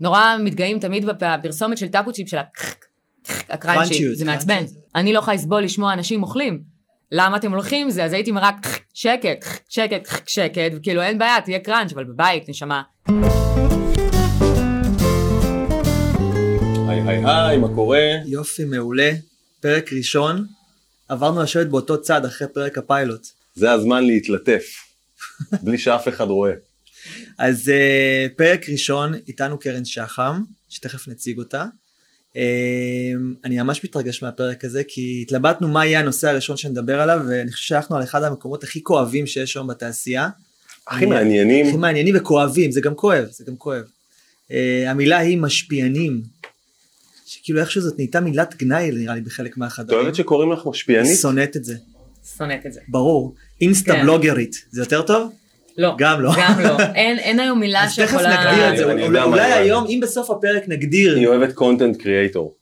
נורא מתגאים תמיד בפרסומת של טאקו צ'יפ של הקראנצ'י, זה מעצבן. קראנצ'יות. אני לא יכולה לסבול לשמוע אנשים אוכלים. למה אתם הולכים עם זה? אז הייתי רק שקט, שקט, שקט, וכאילו אין בעיה, תהיה קראנץ', אבל בבית, נשמה. היי היי היי, מה קורה? יופי, מעולה. פרק ראשון, עברנו לשבת באותו צד אחרי פרק הפיילוט. זה הזמן להתלטף, בלי שאף אחד רואה. אז uh, פרק ראשון, איתנו קרן שחם, שתכף נציג אותה. Uh, אני ממש מתרגש מהפרק הזה, כי התלבטנו מה יהיה הנושא הראשון שנדבר עליו, ואני חושב שהלכנו על אחד המקומות הכי כואבים שיש היום בתעשייה. הכי מעניינים, הכי מעניינים וכואבים, זה גם כואב, זה גם כואב. Uh, המילה היא משפיענים, שכאילו איכשהו זאת נהייתה מילת גנאי נראה לי בחלק את מהחדרים. אוהבת שקוראים לך משפיענית? שונאת את זה, שונאת את זה. ברור. אינסטה כן. בלוגרית, זה יותר טוב? לא. גם לא. גם לא. אין, אין היום מילה אז תכף שיכולה... נגדיר את זה, אני אולי מה אולי. היום, אם בסוף הפרק נגדיר, היא אוהבת קונטנט קריאייטור.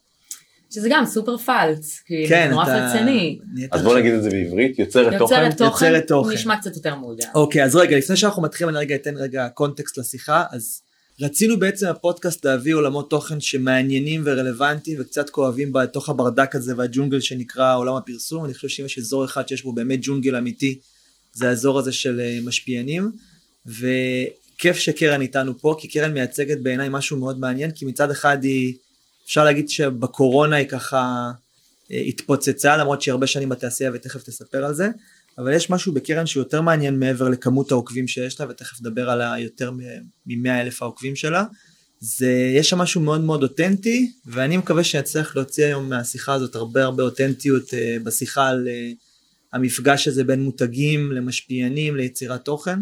שזה גם סופר פלץ. כאילו, כן, נורא אתה... פלצני. אז בוא נגיד את זה בעברית, יוצרת תוכן? יוצרת תוכן, יוצרת תוכן. נשמע קצת יותר מעודן. אוקיי, אז רגע, לפני שאנחנו מתחילים, אני רגע אתן רגע קונטקסט לשיחה, אז רצינו בעצם בפודקאסט להביא עולמות תוכן שמעניינים ורלוונטיים וקצת כואבים בתוך הברדק הזה והג'ונגל שנקרא עולם הפרסום, אני חושב שאם יש אזור אחד שיש בו באמת ג'ונגל אמיתי, זה האזור הזה של אה, משפיענים, וכיף שקרן איתנו פה, כי קרן מייצגת בעיניי משהו מאוד מעניין, כי מצד אחד היא, אפשר להגיד שבקורונה היא ככה אה, התפוצצה, למרות שהיא הרבה שנים בתעשייה ותכף תספר על זה, אבל יש משהו בקרן שהוא יותר מעניין מעבר לכמות העוקבים שיש לה, ותכף נדבר על היותר מ-100 אלף העוקבים שלה. זה, יש שם משהו מאוד מאוד אותנטי, ואני מקווה שנצליח להוציא היום מהשיחה הזאת הרבה הרבה אותנטיות אה, בשיחה על אה, המפגש הזה בין מותגים למשפיענים ליצירת תוכן.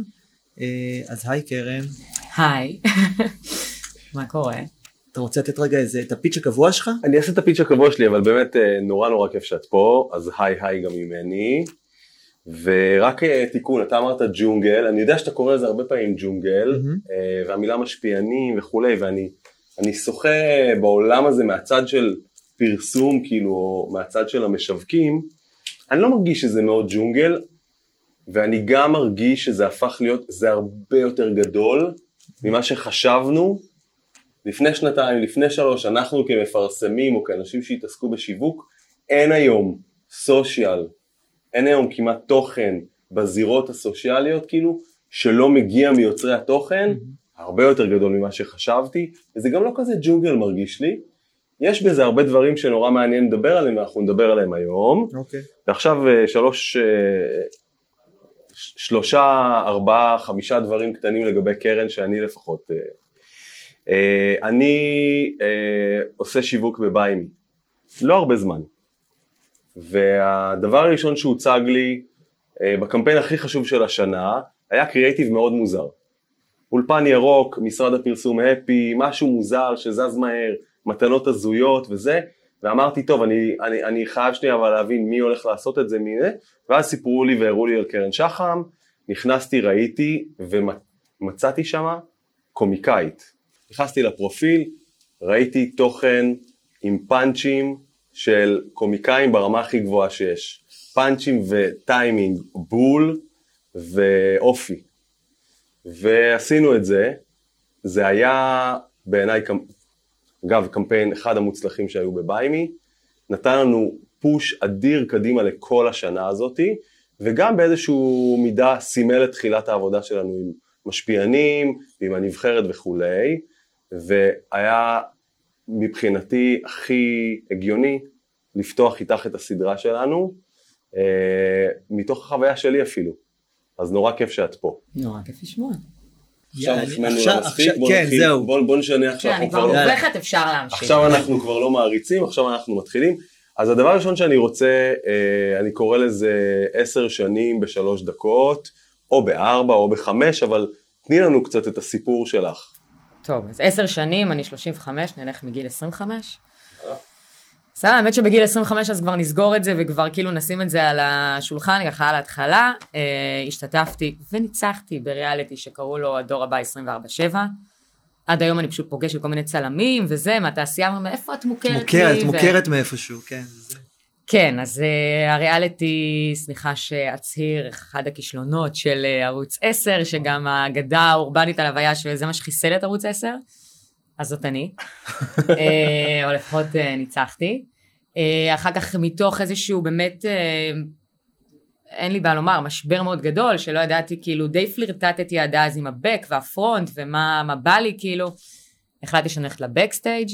אה, אז היי קרן, היי. מה קורה? אתה רוצה לתת רגע איזה, את הפיץ' הקבוע שלך? אני אעשה את הפיץ' הקבוע שלי, אבל באמת אה, נורא נורא כיף שאת פה, אז היי היי גם ממני. ורק אה, תיקון, אתה אמרת ג'ונגל, אני יודע שאתה קורא לזה הרבה פעמים ג'ונגל. אה, והמילה משפיענים וכולי, ואני אני שוחה בעולם הזה מהצד של פרסום, כאילו, מהצד של המשווקים, אני לא מרגיש שזה מאוד ג'ונגל, ואני גם מרגיש שזה הפך להיות, זה הרבה יותר גדול ממה שחשבנו לפני שנתיים, לפני שלוש, אנחנו כמפרסמים או כאנשים שהתעסקו בשיווק, אין היום סושיאל, אין היום כמעט תוכן בזירות הסוציאליות כאילו, שלא מגיע מיוצרי התוכן, הרבה יותר גדול ממה שחשבתי, וזה גם לא כזה ג'ונגל מרגיש לי. יש בזה הרבה דברים שנורא מעניין לדבר עליהם, ואנחנו נדבר עליהם היום. אוקיי. ועכשיו אה, שלוש, אה, שלושה, ארבעה, חמישה דברים קטנים לגבי קרן שאני לפחות, אה, אני עושה שיווק בביימי, לא הרבה זמן, והדבר הראשון שהוצג לי בקמפיין הכי חשוב של השנה היה קריאייטיב מאוד מוזר. אולפן ירוק, משרד הפרסום הפי, משהו מוזר שזז מהר, מתנות הזויות וזה, ואמרתי טוב אני, אני, אני חייב שנייה אבל להבין מי הולך לעשות את זה, מי זה, ואז סיפרו לי והראו לי על קרן שחם, נכנסתי ראיתי ומצאתי שמה קומיקאית, נכנסתי לפרופיל, ראיתי תוכן עם פאנצ'ים של קומיקאים ברמה הכי גבוהה שיש, פאנצ'ים וטיימינג בול ואופי, ועשינו את זה, זה היה בעיניי אגב, קמפיין אחד המוצלחים שהיו בביימי, נתן לנו פוש אדיר קדימה לכל השנה הזאתי, וגם באיזשהו מידה סימל את תחילת העבודה שלנו עם משפיענים, ועם הנבחרת וכולי, והיה מבחינתי הכי הגיוני לפתוח איתך את הסדרה שלנו, אה, מתוך החוויה שלי אפילו. אז נורא כיף שאת פה. נורא כיף לשמוע. עכשיו החמאנו לה מספיק, בוא כן, נתחיל, זהו. בוא בוא נשנה עכשיו, כן, אני אנחנו כבר כבר לא- מובכת, אפשר להמשיך. עכשיו אנחנו כבר לא מעריצים, עכשיו אנחנו מתחילים. אז הדבר הראשון שאני רוצה, אה, אני קורא לזה עשר שנים בשלוש דקות, או בארבע או בחמש, אבל תני לנו קצת את הסיפור שלך. טוב, אז עשר שנים, אני 35, נלך מגיל 25. בסדר, האמת שבגיל 25 אז כבר נסגור את זה וכבר כאילו נשים את זה על השולחן, ככה על ההתחלה. אה, השתתפתי וניצחתי בריאליטי שקראו לו הדור הבא 24/7. עד היום אני פשוט פוגשת כל מיני צלמים וזה, מהתעשייה, אומרים, איפה את מוכרת לי? מוכרת, ו- מוכרת מאיפשהו, כן. זה- כן, אז uh, הריאליטי, סליחה שאצהיר, אחד הכישלונות של uh, ערוץ 10, שגם האגדה האורבנית על הוויה שזה מה שחיסל את ערוץ 10. אז זאת אני, אה, או לפחות אה, ניצחתי. אה, אחר כך מתוך איזשהו באמת, אין לי בעיה לומר, משבר מאוד גדול, שלא ידעתי, כאילו די פלירטטתי עד אז עם הבק והפרונט ומה מה בא לי, כאילו. החלטתי שאני הולכת לבקסטייג'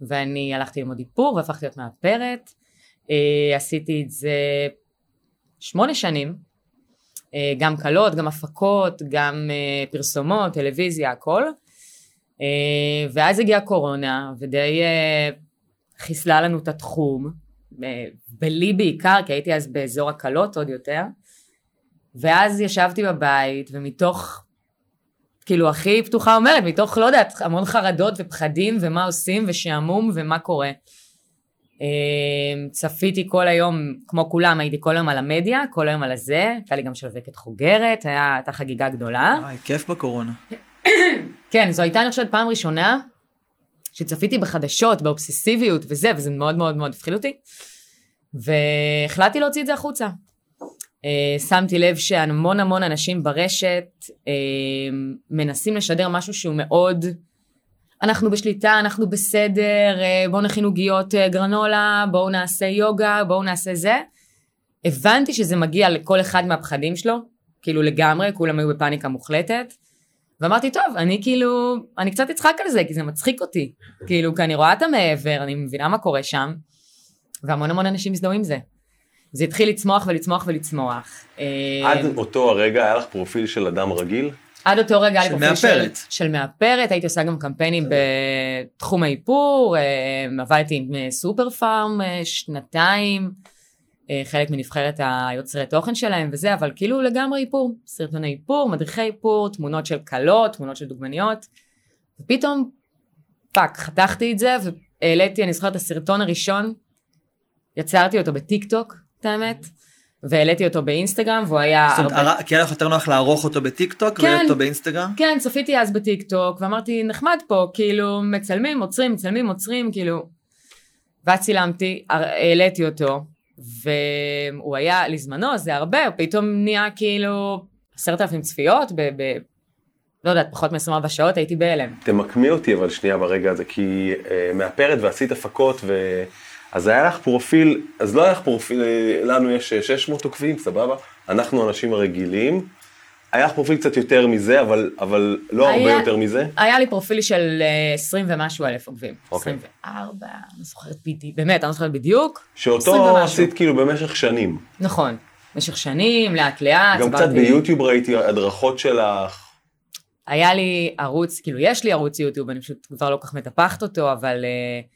ואני הלכתי ללמוד איפור והפכתי להיות מאפרת. עשיתי את זה שמונה שנים, גם קלות, גם הפקות, גם פרסומות, טלוויזיה, הכל. אה, ואז הגיעה קורונה, ודי אה, חיסלה לנו את התחום, אה, בלי בעיקר, כי הייתי אז באזור הקלות עוד יותר. ואז ישבתי בבית, ומתוך, כאילו הכי פתוחה אומרת, מתוך, לא יודעת, המון חרדות ופחדים, ומה עושים, ושעמום, ומה קורה. אה, צפיתי כל היום, כמו כולם, הייתי כל היום על המדיה, כל היום על הזה, הייתה לי גם שווקת חוגרת, הייתה חגיגה גדולה. וואי, כיף בקורונה. כן, זו הייתה אני חושבת פעם ראשונה שצפיתי בחדשות, באובססיביות וזה, וזה מאוד מאוד מאוד הפחיד אותי. והחלטתי להוציא את זה החוצה. Uh, שמתי לב שהמון המון אנשים ברשת uh, מנסים לשדר משהו שהוא מאוד, אנחנו בשליטה, אנחנו בסדר, uh, בואו נכין עוגיות uh, גרנולה, בואו נעשה יוגה, בואו נעשה זה. הבנתי שזה מגיע לכל אחד מהפחדים שלו, כאילו לגמרי, כולם היו בפאניקה מוחלטת. ואמרתי, טוב, אני כאילו, אני קצת אצחק על זה, כי זה מצחיק אותי. כאילו, כי אני רואה את המעבר, אני מבינה מה קורה שם, והמון המון אנשים הזדהו עם זה. זה התחיל לצמוח ולצמוח ולצמוח. אה, עד אותו הרגע היה לך פרופיל של אדם רגיל? עד אותו רגע היה לי של פרופיל של, מאפרת. של מאפרת, הייתי עושה גם קמפיינים בתחום האיפור, אה, עבדתי עם אה, סופר פארם אה, שנתיים, אה, חלק מנבחרת היוצרי תוכן שלהם וזה, אבל כאילו לגמרי איפור, סרטוני איפור, מדריכי איפור, תמונות של כלות, תמונות של דוגמניות, ופתאום, fuck, חתכתי את זה והעליתי, אני זוכרת הסרטון הראשון, יצרתי אותו בטיק טוק, את האמת, והעליתי אותו באינסטגרם, והוא היה... זאת אומרת, הרבה- הר- כי היה לך יותר נוח לערוך אותו בטיק טוק כן. ולהעלות אותו באינסטגרם? כן, צפיתי אז בטיק טוק, ואמרתי, נחמד פה, כאילו, מצלמים, עוצרים, מצלמים, עוצרים, כאילו. ואז צילמתי, העליתי אותו, והוא היה, לזמנו, זה הרבה, הוא פתאום נהיה כאילו עשרת אלפים צפיות, ב... ב לא יודעת, פחות מ-24 שעות, הייתי בהלם. תמקמי אותי אבל שנייה ברגע הזה, כי אה, מאפרת ועשית הפקות, ו... אז היה לך פרופיל, אז לא היה לך פרופיל, אה, לנו יש אה, 600 עוקבים, סבבה? אנחנו אנשים רגילים. היה לך פרופיל קצת יותר מזה, אבל, אבל לא הרבה היה- יותר מזה. היה לי פרופיל של אה, 20 ומשהו אלף עוקבים. אוקיי. 24, אני זוכרת בדיוק, באמת, אני לא זוכרת בדיוק. 20 שאותו. עשית כאילו במשך שנים. נכון. במשך שנים, לאט לאט. גם קצת ביוטיוב ראיתי הדרכות שלך. היה לי ערוץ, כאילו יש לי ערוץ יוטיוב, אני פשוט כבר לא כל כך מטפחת אותו, אבל uh,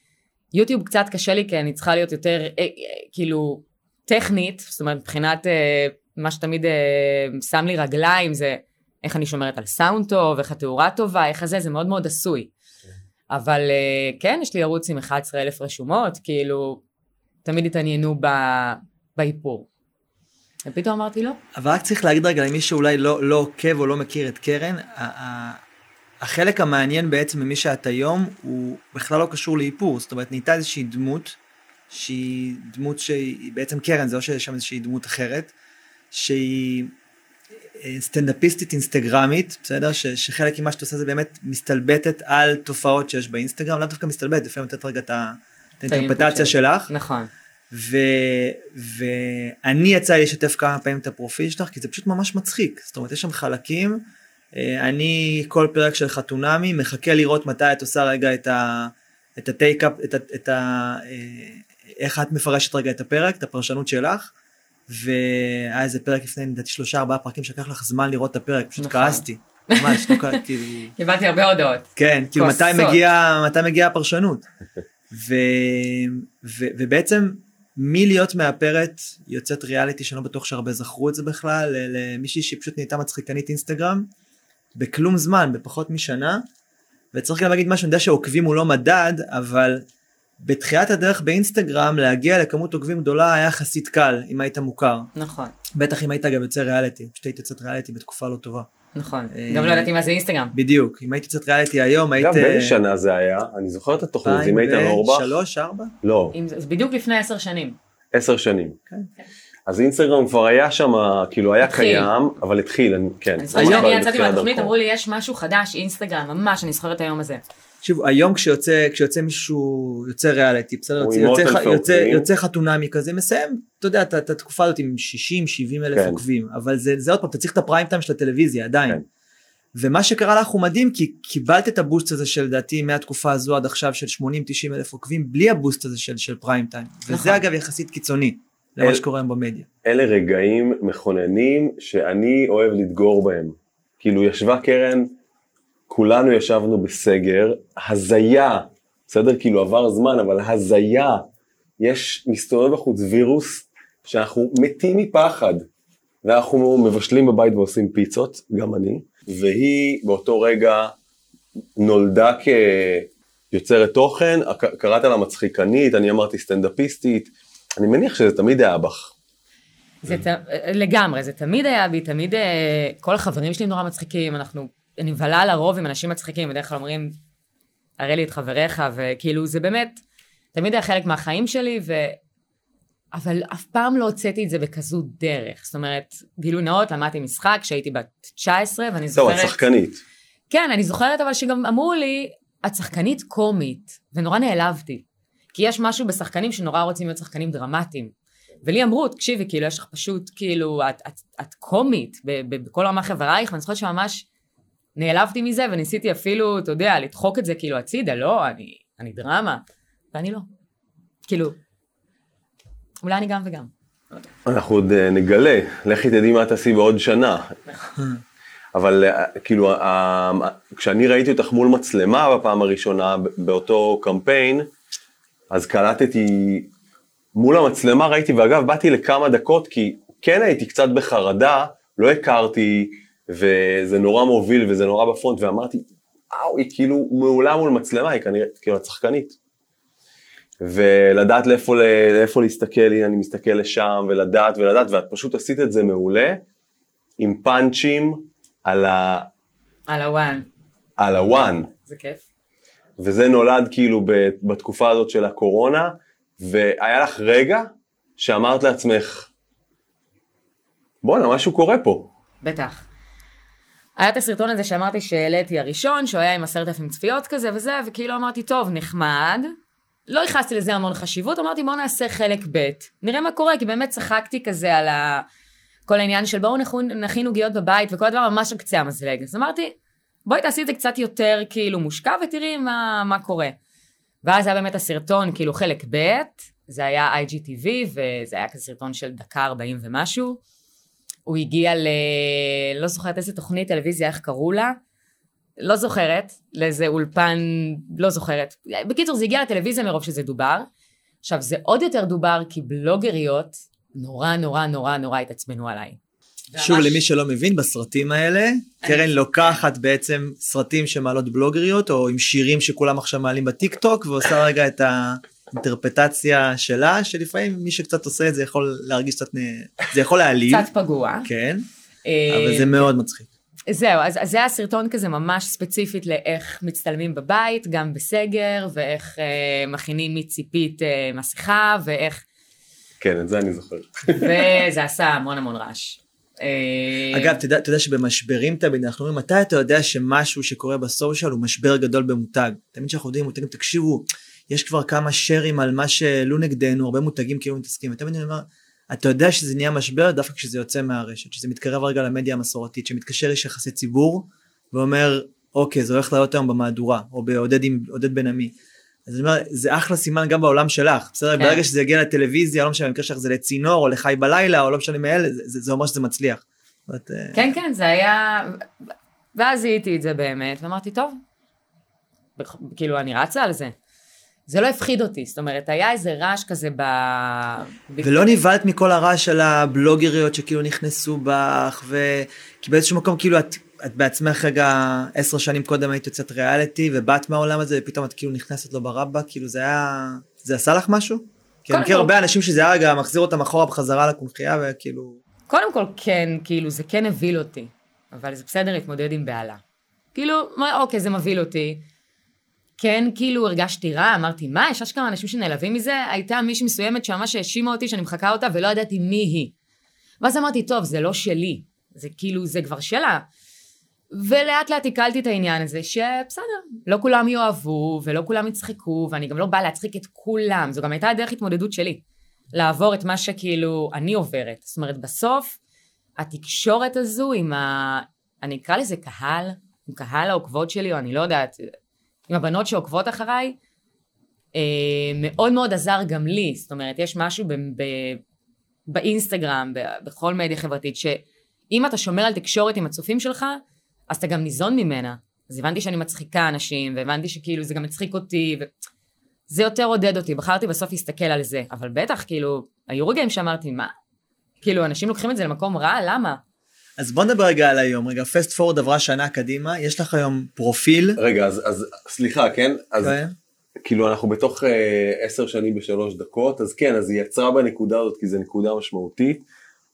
יוטיוב קצת קשה לי כי אני צריכה להיות יותר, uh, uh, כאילו, טכנית, זאת אומרת, מבחינת uh, מה שתמיד uh, שם לי רגליים זה איך אני שומרת על סאונד טוב, איך התאורה טובה, איך הזה, זה מאוד מאוד עשוי. אבל uh, כן, יש לי ערוץ עם 11 אלף רשומות, כאילו, תמיד התעניינו ב- באיפור. ופתאום אמרתי לא. אבל רק צריך להגיד רגע למי שאולי לא, לא עוקב או לא מכיר את קרן, החלק המעניין בעצם ממי שאת היום הוא בכלל לא קשור לאיפור, זאת אומרת נהייתה איזושהי דמות, שהיא דמות שהיא בעצם קרן, זה לא שיש שם איזושהי דמות אחרת, שהיא אה, סטנדאפיסטית אינסטגרמית, בסדר? ש, שחלק ממה שאת עושה זה באמת מסתלבטת על תופעות שיש באינסטגרם, לאו דווקא מסתלבטת, לפעמים לתת רגע את האינטרפטציה. שלך. נכון. ו... ואני יצא לי לשתף כמה פעמים את הפרופיל שלך כי זה פשוט ממש מצחיק זאת אומרת יש שם חלקים אה, אני כל פרק של חתונמי מחכה לראות מתי את עושה רגע את ה... את הטייק-אפ את ה... את ה... אה, איך את מפרשת רגע את הפרק את הפרשנות שלך. והיה איזה פרק לפני לדעתי שלושה ארבעה פרקים שלקח לך זמן לראות את הפרק פשוט נכון. כעסתי ממש לא כעסתי כאילו קיבלתי הרבה הודעות. כן, כאילו מתי כועסות. מגיע, מתי מגיעה הפרשנות. ו, ו, ובעצם מלהיות מאפרת יוצאת ריאליטי שאני לא בטוח שהרבה זכרו את זה בכלל, למישהי שהיא פשוט נהייתה מצחיקנית אינסטגרם, בכלום זמן, בפחות משנה, וצריך גם להגיד משהו, אני יודע שעוקבים הוא לא מדד, אבל בתחילת הדרך באינסטגרם להגיע לכמות עוקבים גדולה היה יחסית קל, אם היית מוכר. נכון, בטח אם היית גם יוצא ריאליטי, פשוט היית יוצאת ריאליטי בתקופה לא טובה. נכון. אה, גם לא ידעתי מה זה אינסטגרם. בדיוק, אם היית יוצאת ריאליטי היום, היית... גם באיזה שנה זה היה? אני זוכר את התוכנית עם איתן אורבך. שלוש, ארבע? לא, זה בדיוק לפני עשר שנים. עשר שנים. כן. אז אינסטגרם כבר היה שם, כאילו היה. קיים, אבל התחיל, כן. אני זוכרת שאני יצאתי מהתוכנית. אמרו לי, יש משהו חדש, אינסטגרם, ממש, אני זוכרת היום הזה. תקשיבו, היום כשיוצא, כשיוצא מישהו, יוצא ריאליטי, בסדר? יוצא, יוצא, יוצא. יוצא חתונמי כזה, מסיים, אתה יודע, את את התקופה הזאת עם 60-70 אלף כן. עוקבים, אבל זה, זה עוד פעם, אתה צריך את הפריים טיים של הטלוויזיה עדיין. כן. ומה שקרה לך הוא מדהים, כי קיבלת את הבוסט הזה של לדעתי מהתקופה הזו עד עכשיו של 80-90 אלף עוקבים, בלי הבוסט הזה של, של פריים טיים. נכון. וזה אגב יחסית קיצוני, למה אל- שקורה היום במדיה. אלה רגעים מכוננים שאני אוהב לדגור בהם. כאילו ישבה קרן, כולנו ישבנו בסגר, הזיה, בסדר? כאילו עבר זמן, אבל הזיה, יש, מסתובב בחוץ וירוס שאנחנו מתים מפחד, ואנחנו מבשלים בבית ועושים פיצות, גם אני, והיא באותו רגע נולדה כיוצרת תוכן, קראת לה מצחיקנית, אני אמרתי סטנדאפיסטית, אני מניח שזה תמיד היה בך. זה ת... לגמרי, זה תמיד היה בי, תמיד אה, כל החברים שלי נורא מצחיקים, אנחנו, אני מבלה לרוב עם אנשים מצחיקים, בדרך כלל אומרים, הרי לי את חבריך, וכאילו זה באמת, תמיד היה חלק מהחיים שלי, ו... אבל אף פעם לא הוצאתי את זה בכזו דרך. זאת אומרת, גילוי נאות, למדתי משחק כשהייתי בת 19, ואני זהו, זוכרת... את שחקנית. כן, אני זוכרת אבל שגם אמרו לי, את שחקנית קומית, ונורא נעלבתי. כי יש משהו בשחקנים שנורא רוצים להיות שחקנים דרמטיים. ולי אמרו, תקשיבי, כאילו, יש לך פשוט, כאילו, את, את, את קומית בכל רמה חברייך, ואני זוכרת שממש נעלבתי מזה, וניסיתי אפילו, אתה יודע, לדחוק את זה כאילו הצידה, לא, אני, אני דרמה, ואני לא. כאילו, אולי אני גם וגם. אנחנו עוד אה, נגלה, לכי תדעי מה תעשי בעוד שנה. אבל אה, כאילו, כשאני ראיתי אותך מול מצלמה בפעם הראשונה, באותו קמפיין, אז קלטתי, מול המצלמה ראיתי, ואגב, באתי לכמה דקות, כי כן הייתי קצת בחרדה, לא הכרתי, וזה נורא מוביל וזה נורא בפרונט, ואמרתי, וואו, היא כאילו מעולה מול מצלמה, היא כנראה, כאילו, את שחקנית. ולדעת לאיפה, לאיפה להסתכל, הנה אני מסתכל לשם, ולדעת ולדעת, ואת פשוט עשית את זה מעולה, עם פאנצ'ים על, ה, על הוואן, על הוואן, זה כיף. וזה נולד כאילו בתקופה הזאת של הקורונה, והיה לך רגע שאמרת לעצמך, בואנה, משהו קורה פה. בטח. היה את הסרטון הזה שאמרתי שהעליתי הראשון, שהוא היה עם עשרת אלפים צפיות כזה וזה, וכאילו אמרתי, טוב, נחמד. לא ייחסתי לזה המון חשיבות, אמרתי, בואו נעשה חלק ב', נראה מה קורה, כי באמת צחקתי כזה על ה... כל העניין של בואו נכין עוגיות בבית, וכל הדבר ממש על קצה המזלג. אז אמרתי, בואי תעשי את זה קצת יותר כאילו מושקע, ותראי מה, מה קורה. ואז היה באמת הסרטון, כאילו חלק ב', זה היה IGTV, וזה היה כזה סרטון של דקה 40 ומשהו. הוא הגיע ל... לא זוכרת איזה תוכנית טלוויזיה, איך קראו לה. לא זוכרת, לאיזה אולפן, לא זוכרת. בקיצור, זה הגיע לטלוויזיה מרוב שזה דובר. עכשיו, זה עוד יותר דובר כי בלוגריות נורא נורא נורא נורא התעצבנו עליי. שוב, למי שלא מבין, בסרטים האלה, קרן לוקחת בעצם סרטים שמעלות בלוגריות, או עם שירים שכולם עכשיו מעלים בטיק טוק, ועושה רגע את האינטרפטציה שלה, שלפעמים מי שקצת עושה את זה יכול להרגיש קצת, זה יכול להעליב, קצת פגוע. כן, אה, אבל זה מאוד מצחיק. זהו, אז, אז זה היה סרטון כזה ממש ספציפית לאיך מצטלמים בבית, גם בסגר, ואיך אה, מכינים מציפית אה, מסכה, ואיך... כן, את זה אני זוכר. וזה עשה המון המון רעש. אה, אגב, אתה יודע, אתה יודע שבמשברים תמיד אנחנו אומרים, מתי אתה יודע שמשהו שקורה בסושיאל הוא משבר גדול במותג? תמיד כשאנחנו יודעים מותגים, תקשיבו, יש כבר כמה שרים על מה שהעלו נגדנו, הרבה מותגים כאילו מתעסקים, ותמיד אני אומר, אתה יודע שזה נהיה משבר דווקא כשזה יוצא מהרשת, שזה מתקרב רגע למדיה המסורתית, שמתקשר איש יחסי ציבור, ואומר, אוקיי, זה הולך לעלות היום במהדורה, או בעודד עם עודד בן עמי. אז אני אומר, זה אחלה סימן גם בעולם שלך, בסדר? כן. ברגע שזה יגיע לטלוויזיה, לא משנה, במקרה שלך זה לצינור, או לחי בלילה, או לא משנה מאלה, זה, זה, זה אומר שזה מצליח. אומרת, אה, כן, כן, זה היה... ואז זיהיתי את זה באמת, ואמרתי, טוב, כאילו, אני רצה על זה. זה לא הפחיד אותי, זאת אומרת, היה איזה רעש כזה ב... ולא נבהלת מכל הרעש של הבלוגריות שכאילו נכנסו בך, ו... כי באיזשהו מקום כאילו את, את בעצמך רגע עשר שנים קודם היית יוצאת ריאליטי ובאת מהעולם הזה ופתאום את כאילו נכנסת לו ברבא, כאילו זה היה, זה עשה לך משהו? כי אני מכיר כל- הרבה אנשים שזה היה רגע מחזיר אותם אחורה בחזרה לקונכייה וכאילו, קודם כל, כן, כאילו, זה כן הבהיל אותי, אבל זה בסדר להתמודד עם בהלה. כאילו, מה, אוקיי, זה מבהיל אותי. כן, כאילו, הרגשתי רע, אמרתי, מה, יש אשכרה אנשים שנעלבים מזה? הייתה מישהי מסוימת שממש האשימה אותי שאני מחקה אותה ולא ידעתי מי היא. ואז אמרתי, טוב, זה לא שלי, זה כאילו, זה כבר שלה. ולאט לאט עיכלתי את העניין הזה, שבסדר, לא כולם יאהבו, ולא כולם יצחקו, ואני גם לא באה להצחיק את כולם, זו גם הייתה הדרך התמודדות שלי. לעבור את מה שכאילו אני עוברת. זאת אומרת, בסוף, התקשורת הזו עם ה... אני אקרא לזה קהל, עם קהל העוקבות שלי, או אני לא יודעת, עם הבנות שעוקבות אחריי, אה, מאוד מאוד עזר גם לי. זאת אומרת, יש משהו ב... ב... באינסטגרם, ב... בכל מדיה חברתית, שאם אתה שומר על תקשורת עם הצופים שלך, אז אתה גם ניזון ממנה. אז הבנתי שאני מצחיקה אנשים, והבנתי שכאילו זה גם מצחיק אותי, ו... זה יותר עודד אותי, בחרתי בסוף להסתכל על זה. אבל בטח, כאילו, היו רגעים שאמרתי, מה? כאילו, אנשים לוקחים את זה למקום רע, למה? אז בוא נדבר רגע על היום, רגע, פסט פורד עברה שנה קדימה, יש לך היום פרופיל. רגע, אז, אז סליחה, כן? אז כן. כאילו אנחנו בתוך אה, עשר שנים בשלוש דקות, אז כן, אז היא יצרה בנקודה הזאת, כי זו נקודה משמעותית,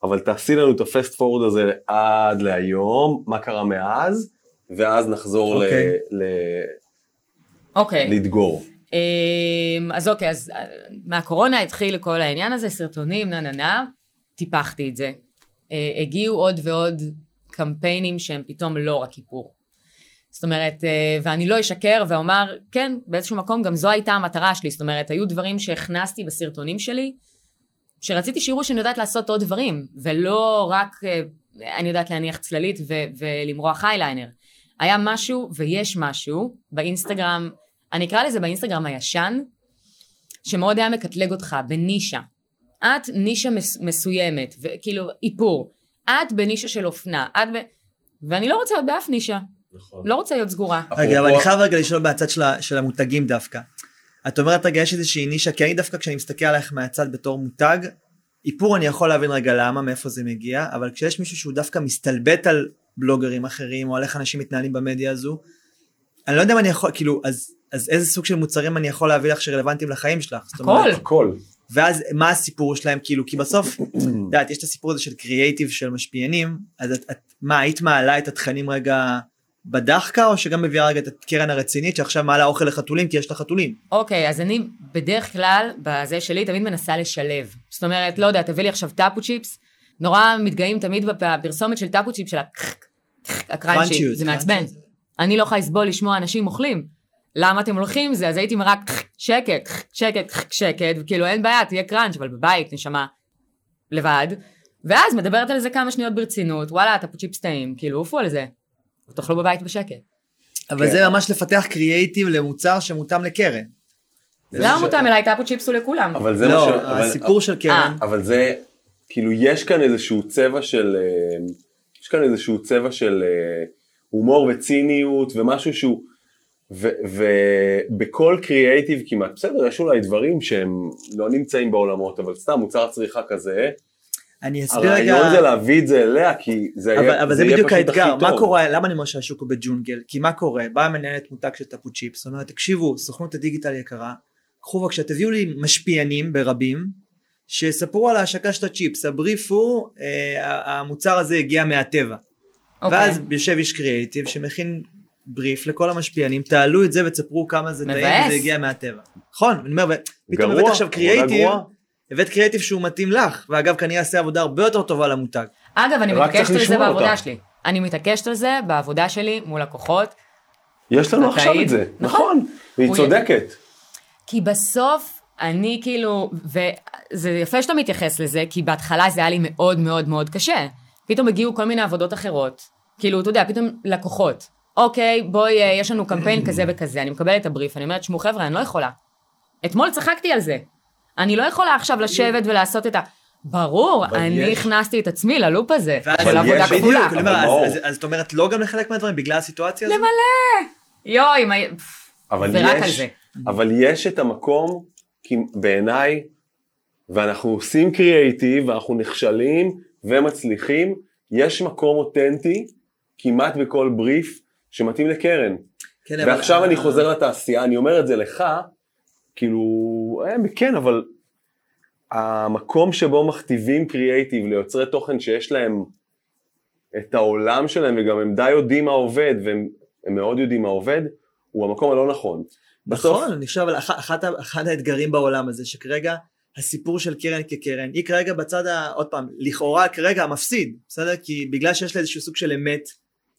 אבל תעשי לנו את הפסט פורד הזה עד להיום, מה קרה מאז, ואז נחזור אוקיי. ל, ל, אוקיי. לדגור. אמ, אז אוקיי, אז אה, מהקורונה התחיל כל העניין הזה, סרטונים, נה נה נה, טיפחתי את זה. אה, הגיעו עוד ועוד קמפיינים שהם פתאום לא רק איפור. זאת אומרת, אה, ואני לא אשקר ואומר, כן, באיזשהו מקום גם זו הייתה המטרה שלי, זאת אומרת, היו דברים שהכנסתי בסרטונים שלי, שרציתי שיראו שאני יודעת לעשות עוד דברים, ולא רק אה, אני יודעת להניח צללית ו- ולמרוח הייליינר. היה משהו, ויש משהו, באינסטגרם, אני אקרא לזה באינסטגרם הישן, שמאוד היה מקטלג אותך בנישה. את נישה מס- מסוימת, וכאילו איפור. את בנישה של אופנה, את ב... ואני לא רוצה להיות באף נישה. נכון. לא רוצה להיות סגורה. רגע, אבל אני חייב רגע לשאול מהצד של של המותגים דווקא. את אומרת רגע, יש איזושהי נישה, כי אני דווקא כשאני מסתכל עלייך מהצד בתור מותג, איפור אני יכול להבין רגע למה, מאיפה זה מגיע, אבל כשיש מישהו שהוא דווקא מסתלבט על בלוגרים אחרים, או על איך אנשים מתנהלים במדיה הזו, אני לא יודע אם אני יכול, כאילו, אז, אז איזה סוג של מוצרים אני יכול להביא לך שרלוונטיים לחיים שלך? זאת אומרת, הכל. ואז מה הסיפור שלהם כאילו כי בסוף את יודעת יש את הסיפור הזה של קריאייטיב של משפיענים אז את, את מה היית מעלה את התכנים רגע בדחקה או שגם מביאה רגע את הקרן הרצינית שעכשיו מעלה אוכל לחתולים כי יש לה חתולים. אוקיי, אז אני בדרך כלל, בזה שלי, תמיד מנסה לשלב. זאת אומרת, לא יודע, תביא לי עכשיו טאפו צ'יפס, נורא מתגאים תמיד בפרסומת של טאפו צ'יפס של הקרנצ'י, קראנצ'יות, זה מעצבן. אני לא יכולה לסבול לשמוע אנשים אוכלים. למה אתם הולכים עם זה? אז הייתי רק שקט, שקט, שקט, וכאילו אין בעיה, תהיה קראנץ', אבל בבית, נשמה, לבד. ואז מדברת על זה כמה שניות ברצינות, וואלה, טאפו צ'יפס טעים, כאילו, עופו על זה. תאכלו בבית בשקט. אבל כן. זה ממש לפתח קריאייטיב למוצר שמותאם לקרן. למה מותאם אליי טאפו צ'יפס הוא לכולם? אבל זה לא, מה ש... אבל- הסיפור של קרן. אבל זה, כאילו יש כאן איזשהו צבע של, אה, יש כאן איזשהו צבע של אה, הומור וציניות ומשהו שהוא, ובכל קריאייטיב כמעט, בסדר, יש אולי דברים שהם לא נמצאים בעולמות, אבל סתם מוצר צריכה כזה, אני אסביר רגע. הרעיון זה להביא את זה אליה, כי זה אבל, יהיה אבל זה יהיה בדיוק פשוט הכי האתגר, מה טוב. קורה, למה אני אומר שהשוק הוא בג'ונגל? כי מה קורה? באה מנהלת מותג של טאפו צ'יפס, אומרת תקשיבו, סוכנות הדיגיטל יקרה, קחו בבקשה תביאו לי משפיענים ברבים, שיספרו על ההשקה של הצ'יפס, הבריף הוא, אה, המוצר הזה הגיע מהטבע. אוקיי. ואז יושב איש קריאייטיב שמכין בריף לכל המשפיענים, תעלו את זה ותספרו כמה זה טעים. וזה הגיע מהטבע. נכון, אני אומר, ופתאום הבאת עכשיו קריאייטיב. הבאת קריאייטיב שהוא מתאים לך, ואגב כנראה יעשה עבודה הרבה יותר טובה למותג. אגב, אני מתעקשת על זה בעבודה אותה. שלי. אני מתעקשת על זה בעבודה שלי מול לקוחות, יש לנו עכשיו. את זה, נכון. נכון, והיא צודקת. כי בסוף אני כאילו, וזה יפה שאתה מתייחס לזה, כי בהתחלה זה היה לי מאוד מאוד מאוד קשה. פתאום הגיעו כל מיני עבודות אחרות, כאילו, אתה יודע, פתאום לקוחות. אוקיי, בואי, אה, יש לנו קמפיין כזה וכזה, אני מקבלת את הבריף, אני אומרת, שמעו חבר'ה, אני לא יכולה. אתמול צחקתי על זה. אני לא יכולה עכשיו לשבת ולעשות את ה... ברור, אני יש- הכנסתי את עצמי ללופ הזה, של עבודה בדיוק, כפולה. אז- את אומרת לא גם לחלק מהדברים בגלל הסיטואציה הזו? למלא! יואי, מה... אבל ורק יש, על זה. אבל יש את המקום, כי בעיניי, ואנחנו עושים קריאייטיב, ואנחנו נכשלים ומצליחים, יש מקום אותנטי כמעט בכל בריף שמתאים לקרן. כן, אבל- ועכשיו אני חוזר לתעשייה, אני אומר את זה לך, כאילו, אה, כן, אבל המקום שבו מכתיבים קריאייטיב ליוצרי תוכן שיש להם את העולם שלהם, וגם הם די יודעים מה עובד, והם הם מאוד יודעים מה עובד, הוא המקום הלא נכון. בסוף- נכון, אני חושב, אבל אח- אחת אחד האתגרים בעולם הזה, שכרגע הסיפור של קרן כקרן, היא כרגע בצד, ה- עוד פעם, לכאורה כרגע המפסיד, בסדר? כי בגלל שיש לה איזשהו סוג של אמת,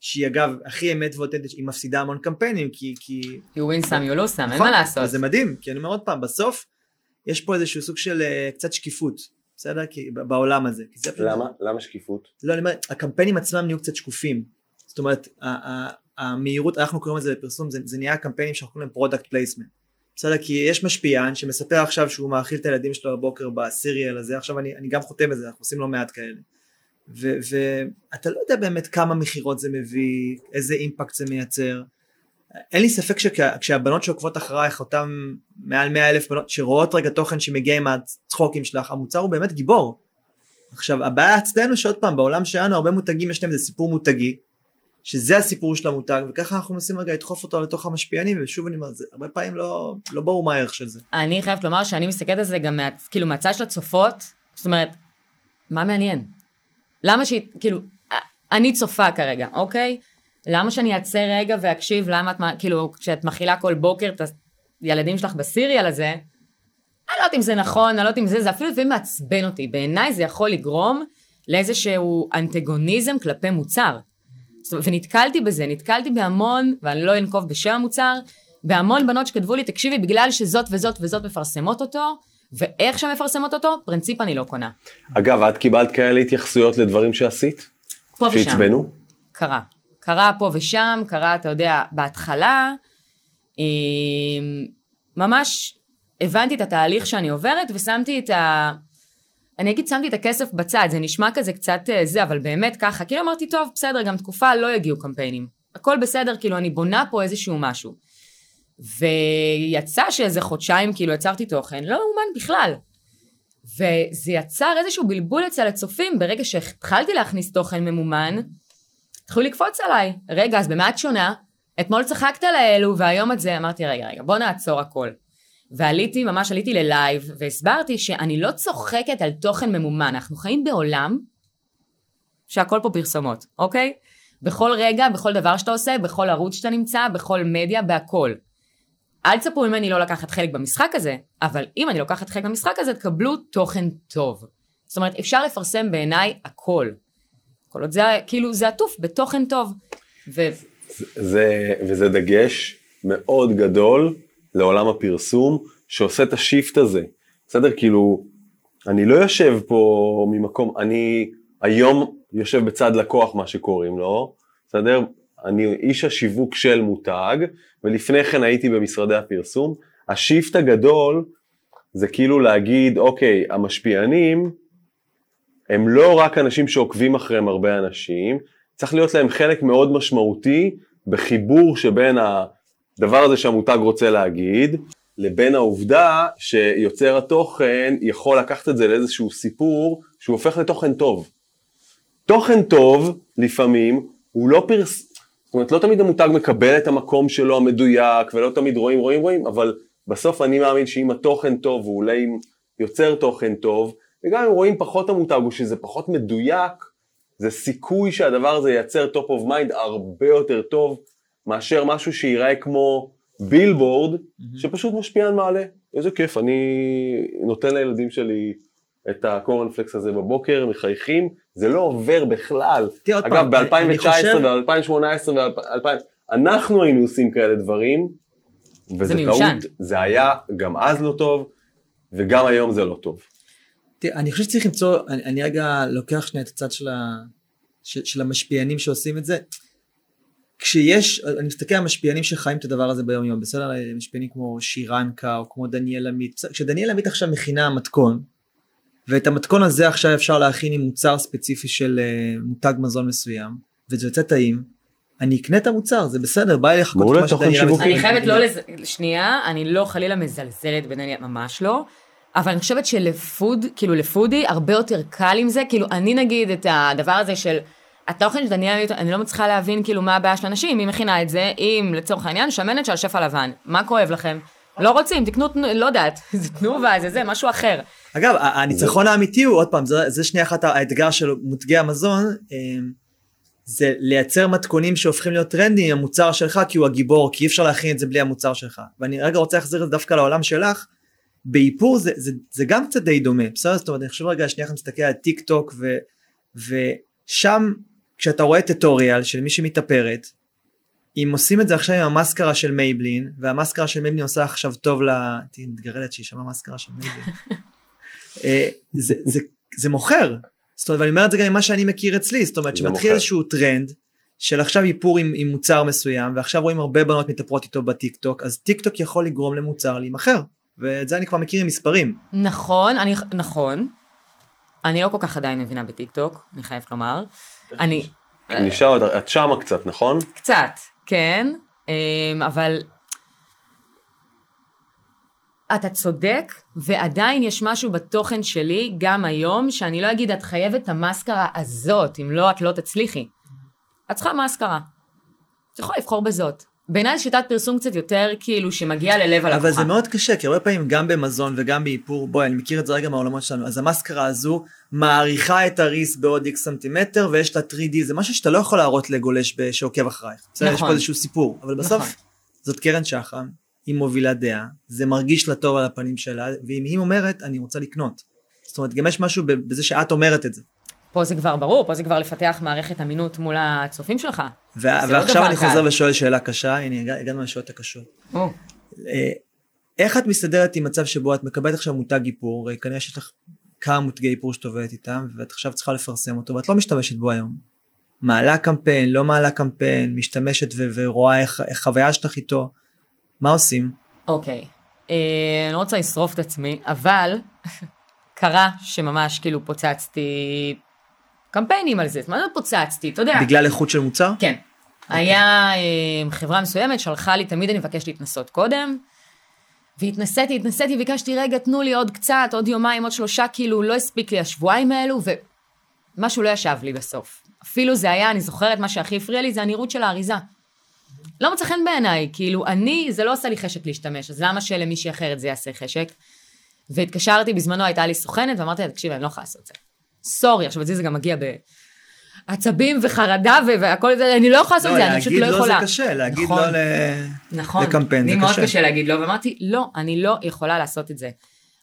שהיא אגב הכי אמת ואותנטית, היא מפסידה המון קמפיינים, כי... כי... You win some, you lose some, אין נכון, מה לעשות. אז זה מדהים, כי אני אומר עוד פעם, בסוף יש פה איזשהו סוג של אה, קצת שקיפות, בסדר? כי בעולם הזה. כי זה פשוט- למה? למה שקיפות? לא, אני אומר, הקמפיינים עצמם נהיו קצת שקופים. זאת אומרת, המהירות, אנחנו קוראים לזה בפרסום, זה, זה נהיה קמפיינים שאנחנו קוראים להם product placement. בסדר? כי יש משפיען שמספר עכשיו שהוא מאכיל את הילדים שלו בבוקר בסיריאל הזה, עכשיו אני, אני גם חותם בזה, אנחנו עושים לא מעט כאלה. ואתה לא יודע באמת כמה מכירות זה מביא, איזה אימפקט זה מייצר. אין לי ספק שכשהבנות שעוקבות אחרייך, אותן מעל 100 אלף בנות שרואות רגע תוכן שמגיע עם הצחוקים שלך, המוצר הוא באמת גיבור. עכשיו הבעיה אצלנו שעוד פעם בעולם שלנו הרבה מותגים יש להם איזה סיפור מותגי שזה הסיפור של המותג וככה אנחנו מנסים רגע לדחוף אותו לתוך המשפיענים ושוב אני אומר זה הרבה פעמים לא, לא ברור מה הערך של זה. אני חייבת לומר שאני מסתכלת על זה גם מה, כאילו מהצד של הצופות, זאת אומרת, מה מעניין? למה שהיא, כאילו, אני צופה כרגע, אוקיי? למה שאני אעצר רגע ואקשיב למה את, כאילו, כשאת מכילה כל בוקר את הילדים שלך בסיריאל הזה, אני לא יודעת אם זה נכון, אני לא יודעת אם זה, זה אפילו לפעמים מעצבן אותי. בעיניי זה יכול לגרום לאיזשהו אנטגוניזם כלפי מוצר. ונתקלתי בזה, נתקלתי בהמון, ואני לא אנקוב בשם המוצר, בהמון בנות שכתבו לי, תקשיבי, בגלל שזאת וזאת וזאת מפרסמות אותו, ואיך שמפרסמות אותו, פרינציפ אני לא קונה. אגב, את קיבלת כאלה התייחסויות לדברים שעשית? פה ושם. שעצבנו? קרה. קרה פה ושם, קרה, אתה יודע, בהתחלה, אה, ממש הבנתי את התהליך שאני עוברת ושמתי את ה... אני אגיד, שמתי את הכסף בצד, זה נשמע כזה קצת אה, זה, אבל באמת ככה, כאילו אמרתי, טוב, בסדר, גם תקופה לא יגיעו קמפיינים. הכל בסדר, כאילו, אני בונה פה איזשהו משהו. ויצא שאיזה חודשיים, כאילו, יצרתי תוכן, לא מאומן בכלל. וזה יצר איזשהו בלבול אצל הצופים, ברגע שהתחלתי להכניס תוכן ממומן, התחילו לקפוץ עליי. רגע, אז במה את שונה? אתמול צחקת לאלו, והיום את זה, אמרתי, רגע, רגע, בוא נעצור הכל. ועליתי, ממש עליתי ללייב, והסברתי שאני לא צוחקת על תוכן ממומן, אנחנו חיים בעולם שהכל פה פרסומות, אוקיי? בכל רגע, בכל דבר שאתה עושה, בכל ערוץ שאתה נמצא, בכל מדיה, בהכל. אל תצפו ממני לא לקחת חלק במשחק הזה, אבל אם אני לוקחת חלק במשחק הזה, תקבלו תוכן טוב. זאת אומרת, אפשר לפרסם בעיניי הכל. כל עוד זה, כאילו, זה עטוף בתוכן טוב. ו... זה, וזה דגש מאוד גדול לעולם הפרסום שעושה את השיפט הזה. בסדר? כאילו, אני לא יושב פה ממקום, אני היום יושב בצד לקוח מה שקוראים לו, בסדר? אני איש השיווק של מותג, ולפני כן הייתי במשרדי הפרסום. השיפט הגדול זה כאילו להגיד, אוקיי, המשפיענים הם לא רק אנשים שעוקבים אחריהם הרבה אנשים, צריך להיות להם חלק מאוד משמעותי בחיבור שבין הדבר הזה שהמותג רוצה להגיד, לבין העובדה שיוצר התוכן יכול לקחת את זה לאיזשהו סיפור שהוא הופך לתוכן טוב. תוכן טוב לפעמים הוא לא פרס... זאת אומרת לא תמיד המותג מקבל את המקום שלו המדויק ולא תמיד רואים רואים רואים אבל בסוף אני מאמין שאם התוכן טוב ואולי אם יוצר תוכן טוב וגם אם רואים פחות המותג או שזה פחות מדויק זה סיכוי שהדבר הזה ייצר top of mind הרבה יותר טוב מאשר משהו שיראה כמו בילבורד mm-hmm. שפשוט משפיען מעלה איזה כיף אני נותן לילדים שלי את הקורנפלקס הזה בבוקר מחייכים זה לא עובר בכלל אגב פעם, אני ב-2019 חושב- ו-2018 ו-2000 אנחנו היינו עושים כאלה דברים וזה. טעות זה היה גם אז לא טוב וגם היום זה לא טוב. תראה, אני חושב שצריך למצוא, אני, אני רגע לוקח שנייה את הצד של, ה, של, של המשפיענים שעושים את זה. כשיש, אני מסתכל על משפיענים שחיים את הדבר הזה ביום יום, בסדר? משפיענים כמו שירנקה או כמו דניאל עמית, כשדניאל עמית עכשיו מכינה מתכון, ואת המתכון הזה עכשיו אפשר להכין עם מוצר ספציפי של uh, מותג מזון מסוים, וזה יוצא טעים, אני אקנה את המוצר, זה בסדר, בא לי לחכות מה עמית שיווקי. אני. חייבת לא לז... שנייה, אני לא חלילה מזלזלת בדניאל, ממש לא. אבל אני חושבת שלפוד, כאילו לפודי, הרבה יותר קל עם זה. כאילו, אני נגיד את הדבר הזה של התוכן של דניאל, אני לא מצליחה להבין כאילו מה הבעיה של אנשים, היא מכינה את זה, אם לצורך העניין שמנת של שפע לבן. מה כואב לכם? לא רוצים, תקנו, לא יודעת, זה תנובה, זה זה, משהו אחר. אגב, הניצחון האמיתי הוא, עוד פעם, זה, זה שנייה אחת האתגר של מותגי המזון, אמ, זה לייצר מתכונים שהופכים להיות טרנדים עם המוצר שלך, כי הוא הגיבור, כי אי אפשר להכין את זה בלי המוצר שלך. ואני רגע רוצה להחזיר את זה דווקא לעולם שלך, באיפור זה, זה, זה גם קצת די דומה, בסדר? זאת אומרת, אני חושב רגע, שנייה אחת מסתכל על טיק טוק, ו, ושם, כשאתה רואה tutorial של מישהי מתאפרת, אם עושים את זה עכשיו עם המאסקרה של מייבלין, והמאסקרה של מייבלין עושה עכשיו טוב ל... תהיי מתגרדת שהיא שמעה מאסקרה של מייבלין. אה, זה, זה, זה מוכר. זאת אומרת, ואני אומר את זה גם ממה שאני מכיר אצלי, זאת אומרת שמתחיל. איזשהו טרנד של עכשיו איפור עם, עם מוצר מסוים, ועכשיו רואים הרבה בנות מתאפרות איתו בטיק טוק, אז טיק טוק יכול לגרום למוצר להימכר. ואת זה אני כבר מכיר עם מספרים. נכון, אני, נכון. אני לא כל כך עדיין מבינה בטיקטוק, אני חייב לומר. אני, נשאר, את שמה קצת, נכון? קצת, כן, אמ, אבל אתה צודק, ועדיין יש משהו בתוכן שלי, גם היום, שאני לא אגיד, את חייבת את המאסקרה הזאת, אם לא, את לא תצליחי. את צריכה מאסקרה. את יכולה לבחור בזאת. בעיניי שיטת פרסום קצת יותר, כאילו, שמגיעה ללב הלקוחה. אבל זה מאוד קשה, כי הרבה פעמים גם במזון וגם באיפור, בואי, אני מכיר את זה רגע מהעולמות שלנו, אז המאסקרה הזו מעריכה את הריס בעוד איקס סנטימטר, ויש לה 3D, זה משהו שאתה לא יכול להראות לגולש שעוקב אחרייך. בסדר, יש נכון. פה איזשהו סיפור, אבל בסוף, נכון. זאת קרן שחם, היא מובילה דעה, זה מרגיש לה טוב על הפנים שלה, ואם היא אומרת, אני רוצה לקנות. זאת אומרת, גם יש משהו בזה שאת אומרת את זה. פה זה כבר ברור, פה זה כבר לפתח מערכת אמינות מול הצופים שלך. זה לא ועכשיו אני. חוזר ושואל שאלה קשה, הנה הגע- הגענו לשאלות הקשות. או, אה, איך את מסתדרת עם מצב שבו את מקבלת עכשיו מותג איפור, הרי כנראה שיש לך כמה מותגי איפור שאת עובדת איתם, ואת עכשיו צריכה לפרסם אותו, ואת לא משתמשת בו היום. מעלה קמפיין, לא מעלה קמפיין, משתמשת ו- ורואה איך, איך חוויה שלך איתו, מה עושים? אוקיי. אה, אני לא רוצה לשרוף את עצמי, אבל קרה שממש כאילו פוצצתי קמפיינים על זה. מה זה פוצצתי? אתה יודע. בגלל איכות של מוצר? כן. היה אה, חברה מסוימת שלחה לי, תמיד אני מבקש להתנסות קודם. והתנסיתי, התנסיתי, ביקשתי, רגע, תנו לי עוד קצת, עוד יומיים, עוד שלושה, כאילו, לא הספיק לי השבועיים האלו, ומשהו לא ישב לי בסוף. אפילו זה היה, אני זוכרת, מה שהכי הפריע לי זה הנראות של האריזה. לא מצא חן בעיניי, כאילו, אני, זה לא עושה לי חשק להשתמש, אז למה שלמישהי אחרת זה יעשה חשק? והתקשרתי, בזמנו הייתה לי סוכנת, ואמרתי לה, תקשיבי, אני לא יכולה לעשות את זה. סורי, עכשיו, אצלי זה גם מגיע בעצבים וחרדה ו- והכל זה, אני לא יכולה לעשות את זה, אני פשוט לא להגיד לא יכולה. זה קשה, להגיד נכון. לא. נכון. לקמפיין, זה לי מאוד קשה. קשה להגיד לא, ואמרתי, לא, אני לא יכולה לעשות את זה.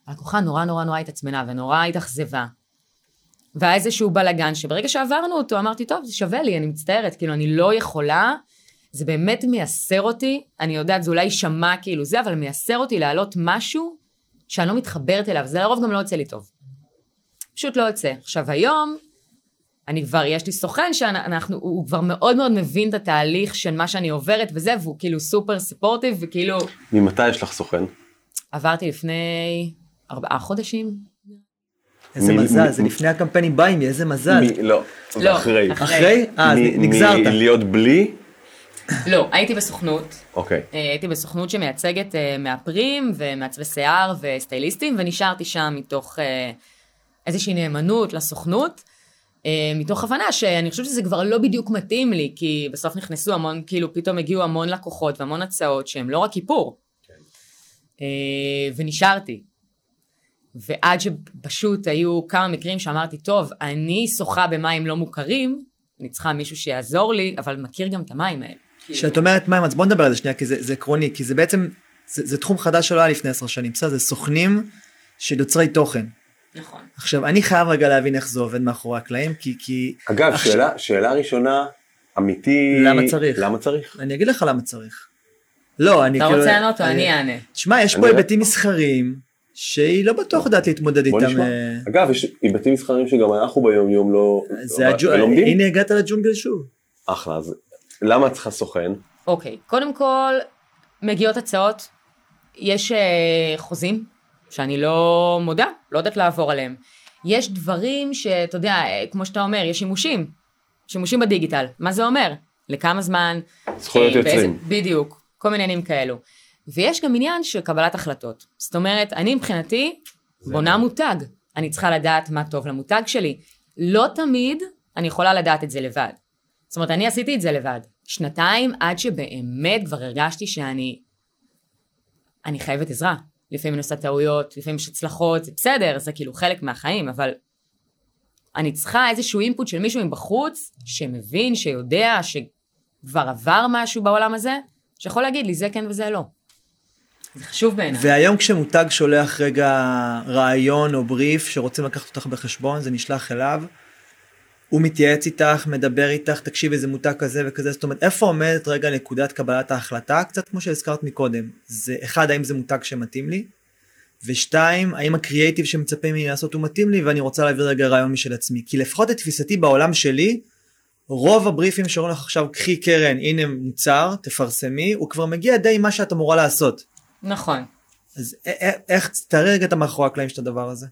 הלקוחה נורא נורא נורא התעצמנה ונורא התאכזבה. והיה איזשהו בלאגן שברגע שעברנו אותו אמרתי, טוב, זה שווה לי, אני מצטערת, כאילו, אני לא יכולה, זה באמת מייסר אותי, אני יודעת, זה אולי יישמע כאילו זה, אבל מייסר אותי להעלות משהו שאני לא מתחברת אליו, זה לרוב גם לא יוצא לי טוב. פשוט לא יוצא. עכשיו, היום, אני כבר, יש לי סוכן שאנחנו, הוא כבר מאוד מאוד מבין את התהליך של מה שאני עוברת וזה, והוא כאילו סופר ספורטיב, וכאילו, ממתי יש לך סוכן? עברתי לפני ארבעה חודשים. איזה מ- מזל, מ- זה מ- לפני הקמפיין באים, איזה מזל. מ- לא, לא, אחרי. אחרי. אה, אז מ- נגזרת. מלהיות בלי? לא, הייתי בסוכנות. אוקיי. אה, הייתי בסוכנות שמייצגת אה, מאפרים ומעצבי שיער וסטייליסטים, ונשארתי שם מתוך אה, איזושהי נאמנות לסוכנות, אה, מתוך הבנה שאני חושבת שזה כבר לא בדיוק מתאים לי, כי בסוף נכנסו המון, כאילו פתאום הגיעו המון לקוחות והמון הצעות שהם לא רק איפור. אה, ונשארתי. ועד שפשוט היו כמה מקרים שאמרתי, טוב, אני שוחה במים לא מוכרים, אני צריכה מישהו שיעזור לי, אבל מכיר גם את המים האלה. כשאת אומרת מים, אז בוא נדבר על זה שנייה, כי זה, זה עקרוני, כי זה בעצם, זה, זה תחום חדש שלא היה לפני עשר שנים, בסדר? זה סוכנים של יוצרי תוכן. נכון. עכשיו, אני חייב רגע להבין איך זה עובד מאחורי הקלעים, כי, כי... אגב, עכשיו- שאלה- שאלה ראשונה, אמיתי... למה צריך? למה צריך? אני אגיד לך למה צריך. לא, אני אתה כאילו... רוצה לענות או אני- אענה? תשמע, יש פה לא- היבטים מסחריים, שהיא לא בטוח יודעת להתמודד בוא איתם. נשמע. אה, אגב, יש היבטים מסחריים שגם אנחנו ביום יום לא... זה לא- הג'ו... ולומדים. הנה הגעת לג'ונגל שוב. אחלה, אז למה את צריכה סוכן? אוקיי, קודם כל, מגיעות הצעות, יש אה, חוזים שאני לא מודה, לא יודעת לעבור עליהם. יש דברים שאתה יודע, כמו שאתה אומר, יש שימושים, שימושים בדיגיטל. מה זה אומר? לכמה זמן? זכויות אה, באיזה- יוצרים. בדיוק, כל מיני עניינים כאלו. ויש גם עניין של קבלת החלטות. זאת אומרת, אני מבחינתי בונה מותג. אני צריכה לדעת מה טוב למותג שלי. לא תמיד אני יכולה לדעת את זה לבד. זאת אומרת, אני עשיתי את זה לבד. שנתיים עד שבאמת כבר הרגשתי שאני... אני חייבת עזרה. לפעמים אני עושה טעויות, לפעמים יש הצלחות, זה בסדר, זה כאילו חלק מהחיים, אבל אני צריכה איזשהו אינפוט של מישהו מבחוץ, שמבין, שיודע, שכבר עבר משהו בעולם הזה, שיכול להגיד לי זה כן וזה לא. זה חשוב בעיניי. והיום כשמותג שולח רגע רעיון או בריף שרוצים לקחת אותך בחשבון, זה נשלח אליו. הוא מתייעץ איתך, מדבר איתך, תקשיב איזה מותג כזה וכזה, זאת אומרת, איפה עומדת רגע נקודת קבלת ההחלטה? קצת כמו שהזכרת מקודם. זה אחד, האם זה מותג שמתאים לי? ושתיים, האם הקריאייטיב שמצפה ממני לעשות הוא מתאים לי ואני רוצה להעביר רגע רעיון משל עצמי. כי לפחות את תפיסתי בעולם שלי, רוב הבריפים שאומרים לך עכשיו, קחי קרן, הנה מוצר, תפרסמי, הוא כבר מגיע די מה שאת אמורה לעשות. נכון. אז איך, תארי רגע את המאחורי הקלעים של הדבר הזה.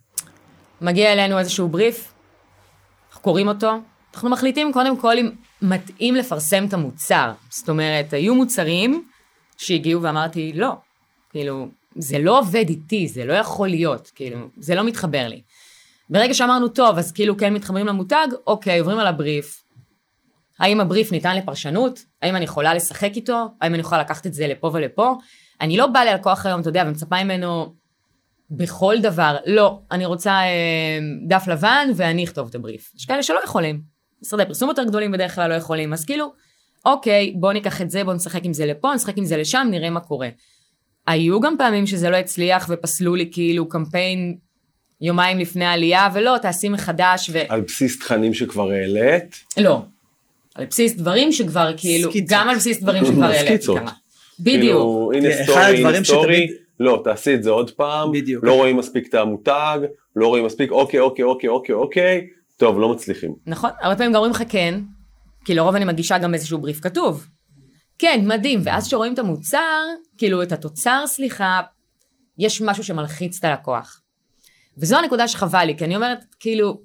מגיע אלינו איזשהו בריף, קוראים אותו, אנחנו מחליטים קודם כל אם מתאים לפרסם את המוצר. זאת אומרת, היו מוצרים שהגיעו ואמרתי, לא, כאילו, זה לא עובד איתי, זה לא יכול להיות, כאילו, זה לא מתחבר לי. ברגע שאמרנו, טוב, אז כאילו כן מתחברים למותג, אוקיי, עוברים על הבריף. האם הבריף ניתן לפרשנות? האם אני יכולה לשחק איתו? האם אני יכולה לקחת את זה לפה ולפה? אני לא באה ללקוח היום, אתה יודע, ומצפה ממנו בכל דבר, לא, אני רוצה אה, דף לבן ואני אכתוב את הבריף. יש כאלה שלא יכולים. משרדי פרסום יותר גדולים בדרך כלל לא יכולים, אז כאילו, אוקיי, בוא ניקח את זה, בוא נשחק עם זה לפה, נשחק עם זה לשם, נראה מה קורה. היו גם פעמים שזה לא הצליח ופסלו לי כאילו קמפיין יומיים לפני העלייה, ולא, תעשי מחדש, ו... על בסיס תכנים שכבר העלית, לא. על בסיס דברים שכבר כאילו, סקיצות. גם על בסיס דברים שכבר העליתי סקיצות. כמה. בדיוק. כאילו, הנה סטורי, הנה הדברים סטורי, לא, תעשי את זה עוד פעם, בדיוק. לא רואים מספיק את המותג, לא רואים מספיק, אוקיי, אוקיי, אוקיי, אוקיי, אוקיי, טוב, לא מצליחים. נכון, הרבה פעמים גם אומרים לך כן, כי לרוב אני מגישה גם איזשהו בריף כתוב. כן, מדהים, ואז כשרואים את המוצר, כאילו את התוצר, סליחה, יש משהו שמלחיץ את הלקוח. וזו הנקודה שחבל לי, כי אני אומרת, כאילו,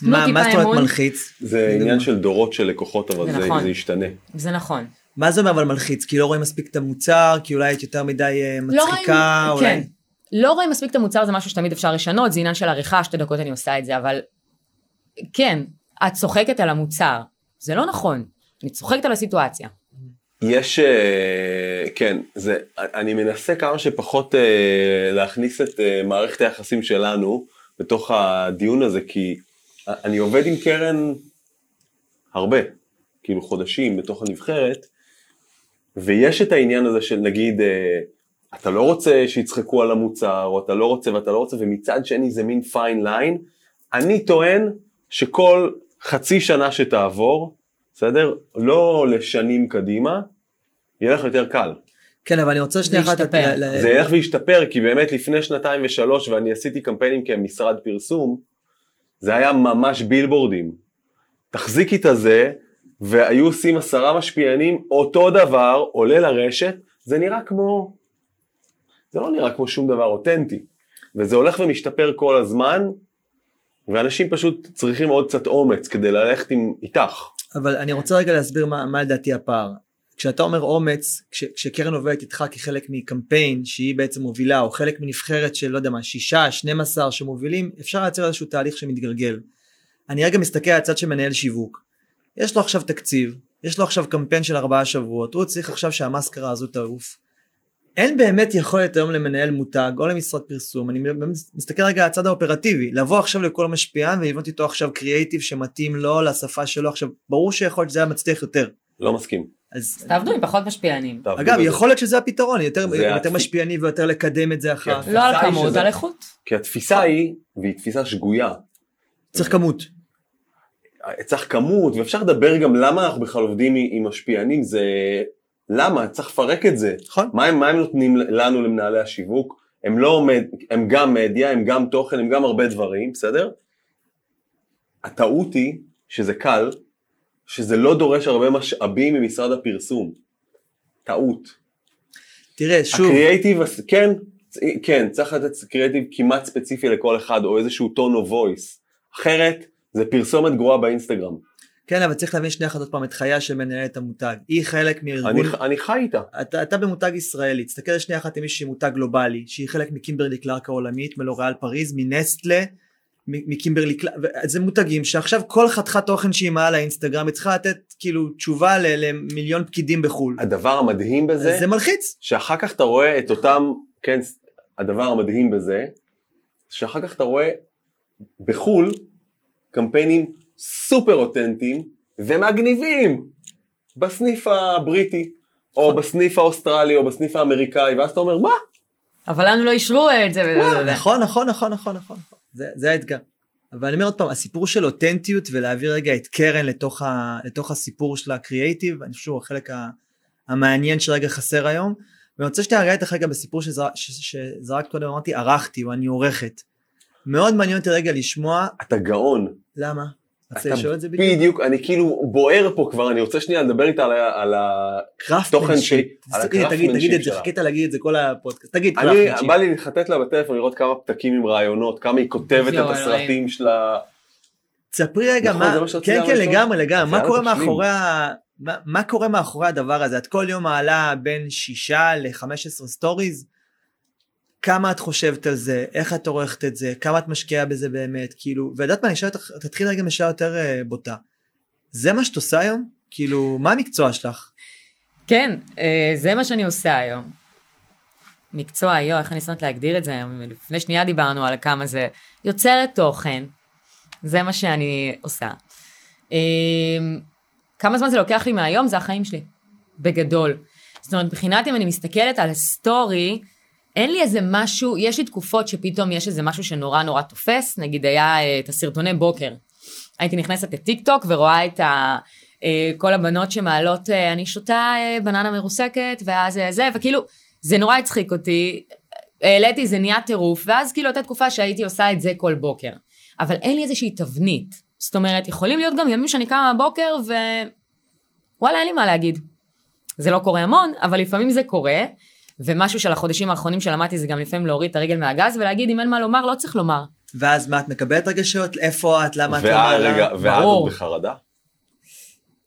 תנו מה מה זאת אומרת. מלחיץ? זה עניין של דורות של לקוחות, אבל זה זה נכון. זה ישתנה. זה נכון. מה זה אומר אבל מלחיץ? כי לא רואים מספיק את המוצר, כי אולי את יותר מדי אה, לא מצחיקה, רואים, אולי... כן. לא רואים מספיק את המוצר, זה משהו שתמיד אפשר לשנות, זה עניין של עריכה, שתי דקות אני עושה את זה, אבל כן, את צוחקת על המוצר. זה לא נכון, אני צוחקת על הסיטואציה. יש, אה, כן, זה, אני מנסה כמה שפחות אה, להכניס את מערכת היחסים שלנו בתוך הדיון הזה, כי אני עובד עם קרן הרבה, כאילו חודשים בתוך הנבחרת, ויש את העניין הזה של נגיד, אה, אתה לא רוצה שיצחקו על המוצר, או אתה לא רוצה ואתה לא רוצה, ומצד שני זה מין פיין ליין. אני טוען שכל חצי שנה שתעבור, בסדר? לא לשנים קדימה, יהיה לך יותר קל. כן, אבל אני רוצה שנייה אחת... ל- זה ילך וישתפר, כי באמת לפני שנתיים ושלוש, ואני עשיתי קמפיינים כמשרד פרסום, זה היה ממש בילבורדים. תחזיקי את הזה, והיו עושים עשרה משפיענים, אותו דבר, עולה לרשת, זה נראה כמו... זה לא נראה כמו שום דבר אותנטי. וזה הולך ומשתפר כל הזמן, ואנשים פשוט צריכים עוד קצת אומץ כדי ללכת עם, איתך. אבל אני רוצה רגע להסביר מה, מה לדעתי הפער. כשאתה אומר אומץ, כש, כשקרן עובדת איתך כחלק מקמפיין שהיא בעצם מובילה, או חלק מנבחרת של לא יודע מה, שישה, 12 שמובילים, אפשר לייצר איזשהו תהליך שמתגלגל. אני רגע מסתכל על הצד שמנהל שיווק. יש לו עכשיו תקציב, יש לו עכשיו קמפיין של ארבעה שבועות, הוא צריך עכשיו שהמאסקרה הזו תעוף. אין באמת יכולת היום למנהל מותג או למשרד פרסום, אני מסתכל רגע על הצד האופרטיבי, לבוא עכשיו לכל משפיען ולבנות איתו עכשיו קריאייטיב שמתאים לו לשפה שלו, עכשיו ברור שיכול להיות שזה היה מצליח יותר. לא מסכים. אז תעבדו עם פחות משפיענים. אגב. יכול להיות שזה הפתרון, יותר, זה יותר משפיעני ויותר לקדם את זה אחר. לא על כמות, על איכות. כי התפיסה היא, והיא תפיסה שגויה, צריך כמות. צריך כמות, ואפשר לדבר גם למה אנחנו בכלל עובדים עם משפיענים, זה למה, צריך לפרק את זה. נכון? מה הם, מה הם נותנים לנו למנהלי השיווק? הם לא, הם גם מדיה, הם גם תוכן, הם גם הרבה דברים, בסדר? הטעות היא שזה קל, שזה לא דורש הרבה משאבים ממשרד הפרסום. טעות. תראה שוב, הקריאייטיב, כן, כן, צריך לתת קריאייטיב כמעט ספציפי לכל אחד, או איזשהו טון או voice. אחרת, זה פרסומת גרועה באינסטגרם. כן אבל צריך להבין שנייה אחת עוד פעם את חייה של מנהלת המותג. היא חלק מארגון, אני, אני חי איתה. אתה, אתה במותג ישראלי, תסתכל שנייה אחת עם מישהי מותג גלובלי, שהיא חלק מקימברלי קלארק העולמית, מלוריאל פריז, מנסטלה, מקימברלי קלארק, זה מותגים שעכשיו כל חתיכת תוכן שהיא מעלה לאינסטגרם, היא צריכה לתת כאילו תשובה למיליון פקידים בחו"ל. הדבר המדהים בזה, זה מלחיץ. שאחר כך אתה רואה את אותם, כן, הדבר המדהים בזה, שאחר כך אתה רואה בחו"ל קמפיינים סופר אותנטיים ומגניבים בסניף הבריטי, או בסניף האוסטרלי, או בסניף האמריקאי, ואז אתה אומר, מה? אבל לנו לא אישרו את זה. נכון נכון נכון נכון נכון, זה, האתגר. אבל אני אומר עוד פעם, הסיפור של אותנטיות ולהעביר רגע את קרן לתוך, ה, לתוך הסיפור של הקריאייטיב, אני חושב שהוא החלק ה, המעניין שרגע חסר היום. ואני רוצה שנייה רגע איתך רגע בסיפור שזרקת שזרק קודם, אמרתי ערכתי או אני עורכת. מאוד מעניין אותי רגע לשמוע, אתה גאון. למה? אתה לשאול את זה בדיוק? בדיוק, אני כאילו בוער פה כבר, אני רוצה שנייה לדבר איתה על ה- על ה... תוכן קראפטמנשיפ. ש- על תגיד, תגיד, את זה, שלה. חיכית להגיד את זה כל הפודקאסט. תגיד, אני. בא לי לחטט לה בטלפון לראות כמה פתקים עם רעיונות, כמה היא כותבת את הסרטים שלה. תספרי רגע נכון, מה, כן כן? לגמרי לגמרי, אז מה קורה. מאחורי ה... מה- מה קורה מאחורי הדבר הזה? את כל יום מעלה בין שישה ל-15 סטוריז? כמה את חושבת על זה? איך את עורכת את זה? כמה את משקיעה בזה באמת? כאילו, ויודעת מה, אני אשאל אותך, תתחיל רגע משאלה יותר אה, בוטה. זה מה שאת עושה היום? כאילו, מה המקצוע שלך? כן, אה, זה מה שאני עושה היום. מקצוע, יו, איך אני שונאת להגדיר את זה היום? לפני שנייה דיברנו על כמה זה יוצרת תוכן. זה מה שאני עושה. אה, כמה זמן זה לוקח לי מהיום? זה החיים שלי. בגדול. זאת אומרת, מבחינת אם אני מסתכלת על הסטורי, אין לי איזה משהו, יש לי תקופות שפתאום יש איזה משהו שנורא נורא תופס, נגיד היה אה, את הסרטוני בוקר. הייתי נכנסת לטיק טוק ורואה את ה... אה, כל הבנות שמעלות, אה, אני שותה בננה מרוסקת, ואז זה, וכאילו, זה נורא הצחיק אותי. העליתי, זה נהיה טירוף, ואז כאילו הייתה תקופה שהייתי עושה את זה כל בוקר. אבל אין לי איזושהי תבנית. זאת אומרת, יכולים להיות גם ימים שאני קמה בבוקר ו... וואלה, אין לי מה להגיד. זה לא קורה המון, אבל לפעמים זה קורה, ומשהו של החודשים האחרונים שלמדתי זה גם לפעמים להוריד את הרגל מהגז ולהגיד אם אין מה לומר, לא צריך לומר. ואז מה, את מקבלת רגשות? איפה את? למה את לא ואז, מעלה? רגע, ואז ברור. את בחרדה?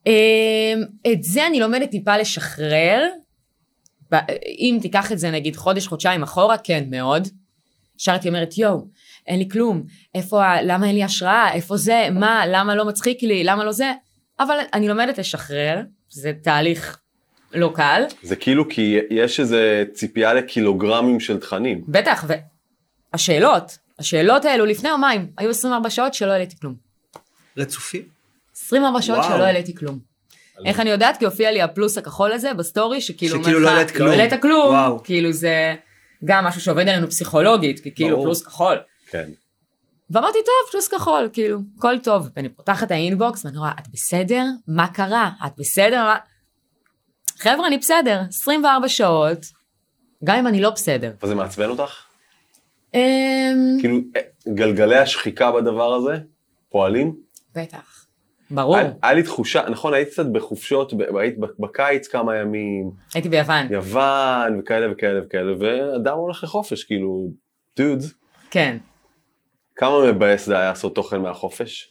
אמ, את זה אני לומדת טיפה לשחרר. אם תיקח את זה נגיד חודש, חודשיים אחורה, כן, מאוד. ישר הייתי אומרת, יואו, אין לי כלום, איפה, למה אין לי השראה, איפה זה, מה, למה לא מצחיק לי, למה לא זה, אבל אני לומדת לשחרר, זה תהליך לא קל, זה כאילו כי יש איזה ציפייה לקילוגרמים של תכנים. בטח, והשאלות, השאלות האלו לפני יומיים, היו 24 שעות שלא העליתי כלום. רצופים? 24 שעות וואו. שלא העליתי כלום. איך אני יודעת? כי הופיע לי הפלוס הכחול הזה בסטורי, שכאילו שכאילו לא העלית כלום. לא העלית כלום, וואו. כאילו זה גם משהו שעובד עלינו פסיכולוגית, כי כאילו ברור. פלוס כחול. כן. ואמרתי, טוב, פלוס כחול, כאילו, הכל טוב. ואני פותחת את האינבוקס, ואני רואה, את בסדר? מה קרה? את בסדר? מה... חבר'ה, אני בסדר, 24 שעות, גם אם אני לא בסדר. אבל זה מעצבן אותך? אמ, כאילו, אה, גלגלי השחיקה בדבר הזה פועלים? בטח. ברור, היה- לי תחושה, נכון, היית קצת בחופשות, היית בקיץ כמה ימים, הייתי ביוון, יוון וכאלה וכאלה וכאלה, ואדם הולך לחופש, כאילו, דוד, כן. כמה מבאס זה היה לעשות תוכן מהחופש?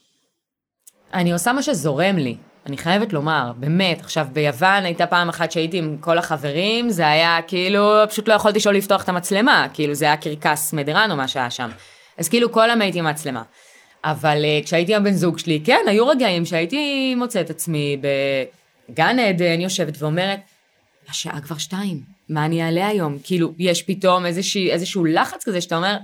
אני עושה מה שזורם לי, אני חייבת לומר, באמת. עכשיו, ביוון הייתה פעם אחת שהייתי עם כל החברים, זה היה כאילו, פשוט לא יכולתי שלא לפתוח את המצלמה, כאילו זה היה קרקס מדרן או מה שהיה שם. אז כאילו כל היום הייתי עם מצלמה. אבל uh, כשהייתי עם בן זוג שלי, כן, היו רגעים שהייתי מוצאת עצמי בגן עדן, יושבת ואומרת, השעה כבר שתיים, מה אני אעלה היום? כאילו, יש פתאום איזושהי, איזשהו לחץ כזה שאתה אומר,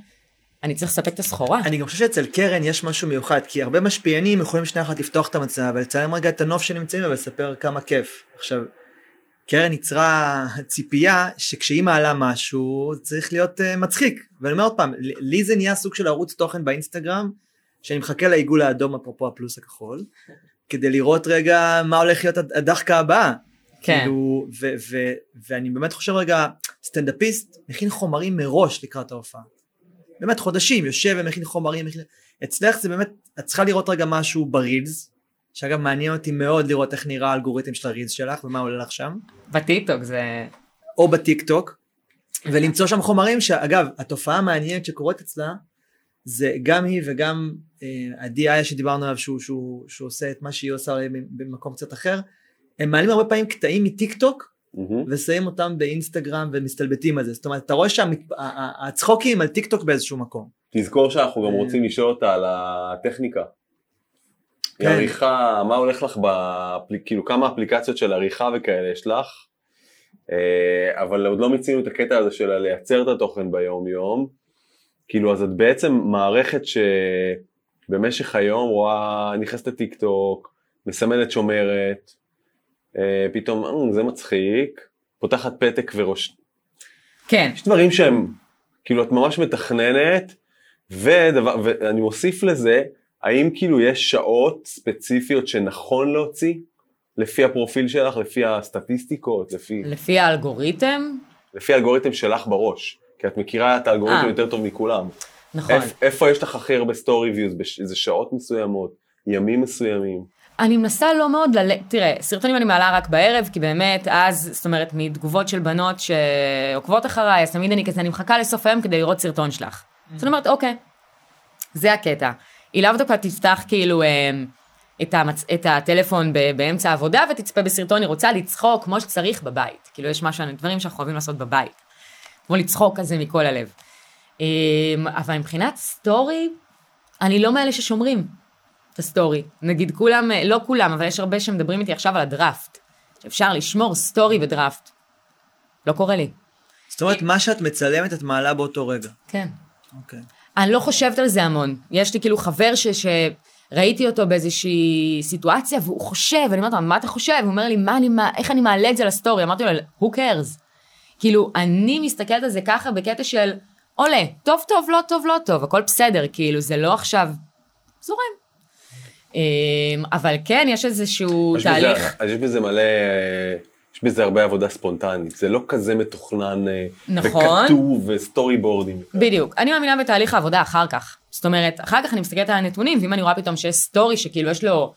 אני צריך לספק את הסחורה. אני גם חושב שאצל קרן יש משהו מיוחד, כי הרבה משפיענים יכולים שנייה אחת לפתוח את המצלמה ולצלם רגע את הנוף שנמצאים ולספר כמה כיף. עכשיו, קרן יצרה ציפייה שכשהיא מעלה משהו צריך להיות uh, מצחיק. ואני אומר עוד פעם, לי- זה נהיה סוג של ערוץ תוכן באינסטגרם, שאני מחכה לעיגול האדום אפרופו הפלוס הכחול, כדי לראות רגע מה הולך להיות הד- הדחקה הבאה. כן. כאילו, ו- ו- ואני באמת חושב רגע, סטנדאפיסט מכין חומרים מראש לקראת ההופעה. באמת חודשים, יושב ומכין חומרים, מכין... אצלך זה באמת, את צריכה לראות רגע משהו ברילס, שאגב מעניין אותי מאוד לראות איך נראה האלגוריתם של הרילס שלך ומה עולה לך שם, בטיקטוק זה... או בטיק טוק, ולמצוא שם חומרים שאגב, התופעה המעניינת שקורית אצלה, זה גם היא וגם אה, איה שדיברנו עליו שהוא, שהוא, שהוא עושה את מה שהיא עושה במקום קצת אחר, הם מעלים הרבה פעמים קטעים מטיק טוק מהמם. ושמים אותם באינסטגרם ומסתלבטים על זה, זאת אומרת אתה רואה שהצחוקים על טיק טוק באיזשהו מקום. תזכור שאנחנו גם אה. רוצים לשאול אותה על הטכניקה. כן. עריכה, מה הולך לך, באפל... כאילו כמה אפליקציות של עריכה וכאלה יש לך, אה, אבל עוד לא מיצינו את הקטע הזה של לייצר את התוכן ביום יום, כאילו אז את בעצם מערכת שבמשך היום רואה, נכנסת לטיק טוק, מסמנת שומרת, פתאום "אה, זה מצחיק, פותחת פתק וראש, כן, יש דברים שהם, כאילו את ממש מתכננת, ודבר, ואני מוסיף לזה, האם כאילו יש שעות ספציפיות שנכון להוציא? לפי הפרופיל שלך, לפי הסטטיסטיקות, לפי, לפי האלגוריתם, לפי האלגוריתם שלך בראש. כי את מכירה את האלגוריתם אה. יותר טוב מכולם. נכון. איפ, איפה יש לך הכי הרבה סטורי views? באיזה שעות מסוימות? ימים מסוימים? אני מנסה לא מאוד ל... תראה, סרטונים אני מעלה רק בערב, כי באמת, אז, זאת אומרת, מתגובות של בנות שעוקבות אחריי, אז תמיד אני כזה, אני מחכה לסוף היום כדי לראות סרטון שלך. אז אני אומרת, אוקיי, זה הקטע. היא לאו דווקא תפתח כאילו אה, את, המצ... את הטלפון ב... באמצע העבודה ותצפה בסרטון, היא רוצה לצחוק כמו שצריך בבית. כאילו, יש משהו, דברים שאנחנו אוהבים לעשות בבית. כמו לצחוק כזה מכל הלב. אה, אבל מבחינת סטורי, אני לא מאלה ששומרים. הסטורי. נגיד כולם, לא כולם, אבל יש הרבה שמדברים איתי עכשיו על הדראפט. שאפשר לשמור סטורי בדראפט. לא קורה לי. זאת אומרת, מה שאת מצלמת את מעלה באותו רגע. כן. אוקיי. אני לא חושבת על זה המון. יש לי כאילו חבר ש... שראיתי אותו באיזושהי סיטואציה והוא חושב, אני אומרת לו, מה אתה חושב? הוא אומר לי, מה אני, מה, איך אני מעלה את זה לסטורי? אמרתי לו, who cares? כאילו, אני מסתכלת על זה ככה בקטע של, עולה, טוב טוב, לא טוב, לא טוב, הכל בסדר, כאילו, זה לא עכשיו זורם. אמ, אבל כן, יש איזשהו יש בזה- תהליך. אז יש בזה מלא, יש בזה הרבה עבודה ספונטנית. זה לא כזה מתוכנן אה, נכון. וכתוב וסטורי בורדים. בדיוק. אני מאמינה בתהליך העבודה אחר כך. זאת אומרת, אחר כך אני מסתכלת על הנתונים, ואם אני רואה פתאום שיש סטורי שכאילו יש לו,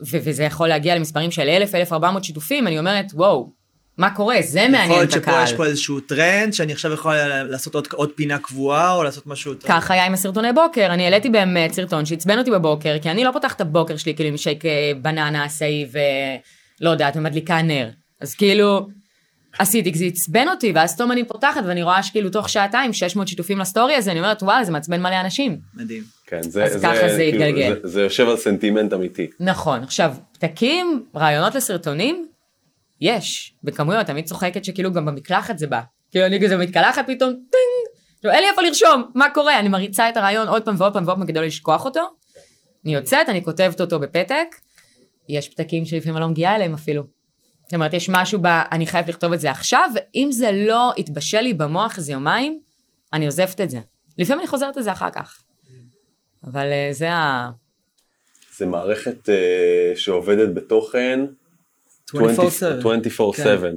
ו- וזה יכול להגיע למספרים של 1,000, 1,400 שיתופים, אני אומרת, וואו, מה קורה? זה יכול מעניין להיות את שפת הקהל. יש פה איזשהו טרנד, שאני עכשיו יכול לעשות עוד- עוד פינה קבועה, או לעשות משהו יותר... ככה היה עם הסרטוני בוקר, אני העליתי באמת סרטון שעצבן אותי בבוקר, כי אני לא פותחת את הבוקר שלי כאילו עם שייק אה, בננה עשאי ולא יודעת, ומדליקה נר. אז כאילו, עשיתי, כי זה עצבן אותי, ואז פתאום אני פותחת ואני רואה שכאילו תוך שעתיים 600 שיתופים לסטורי הזה, אני אומרת, וואלה, זה מעצבן מלא אנשים. מדהים. כן, זה, אז ככה זה כאילו, יתגלגל. זה, זה יושב על סנטימנט אמיתי. נכון, עכשיו, פתקים, רעיונות לסרטונים, יש, בכמויות, תמיד צוחקת שכאילו גם במקלחת זה בא. כאילו אני כזה מתקלחת פתאום, טינג, עכשיו אין לי איפה לרשום, מה קורה? אני מריצה את הרעיון עוד פעם ועוד פעם ועוד פעם כדי לא לשכוח אותו. אני יוצאת, אני כותבת אותו בפתק, יש פתקים שלפעמים אני לא מגיעה אליהם אפילו. זאת אומרת, יש משהו ב... אני חייבת לכתוב את זה עכשיו, ואם זה לא יתבשל לי במוח איזה יומיים, אני עוזבת את זה. לפעמים אני חוזרת לזה אחר כך. אבל אה, זה ה... זה מערכת אה, שעובדת בתוכן 24/7. 24/7. כן.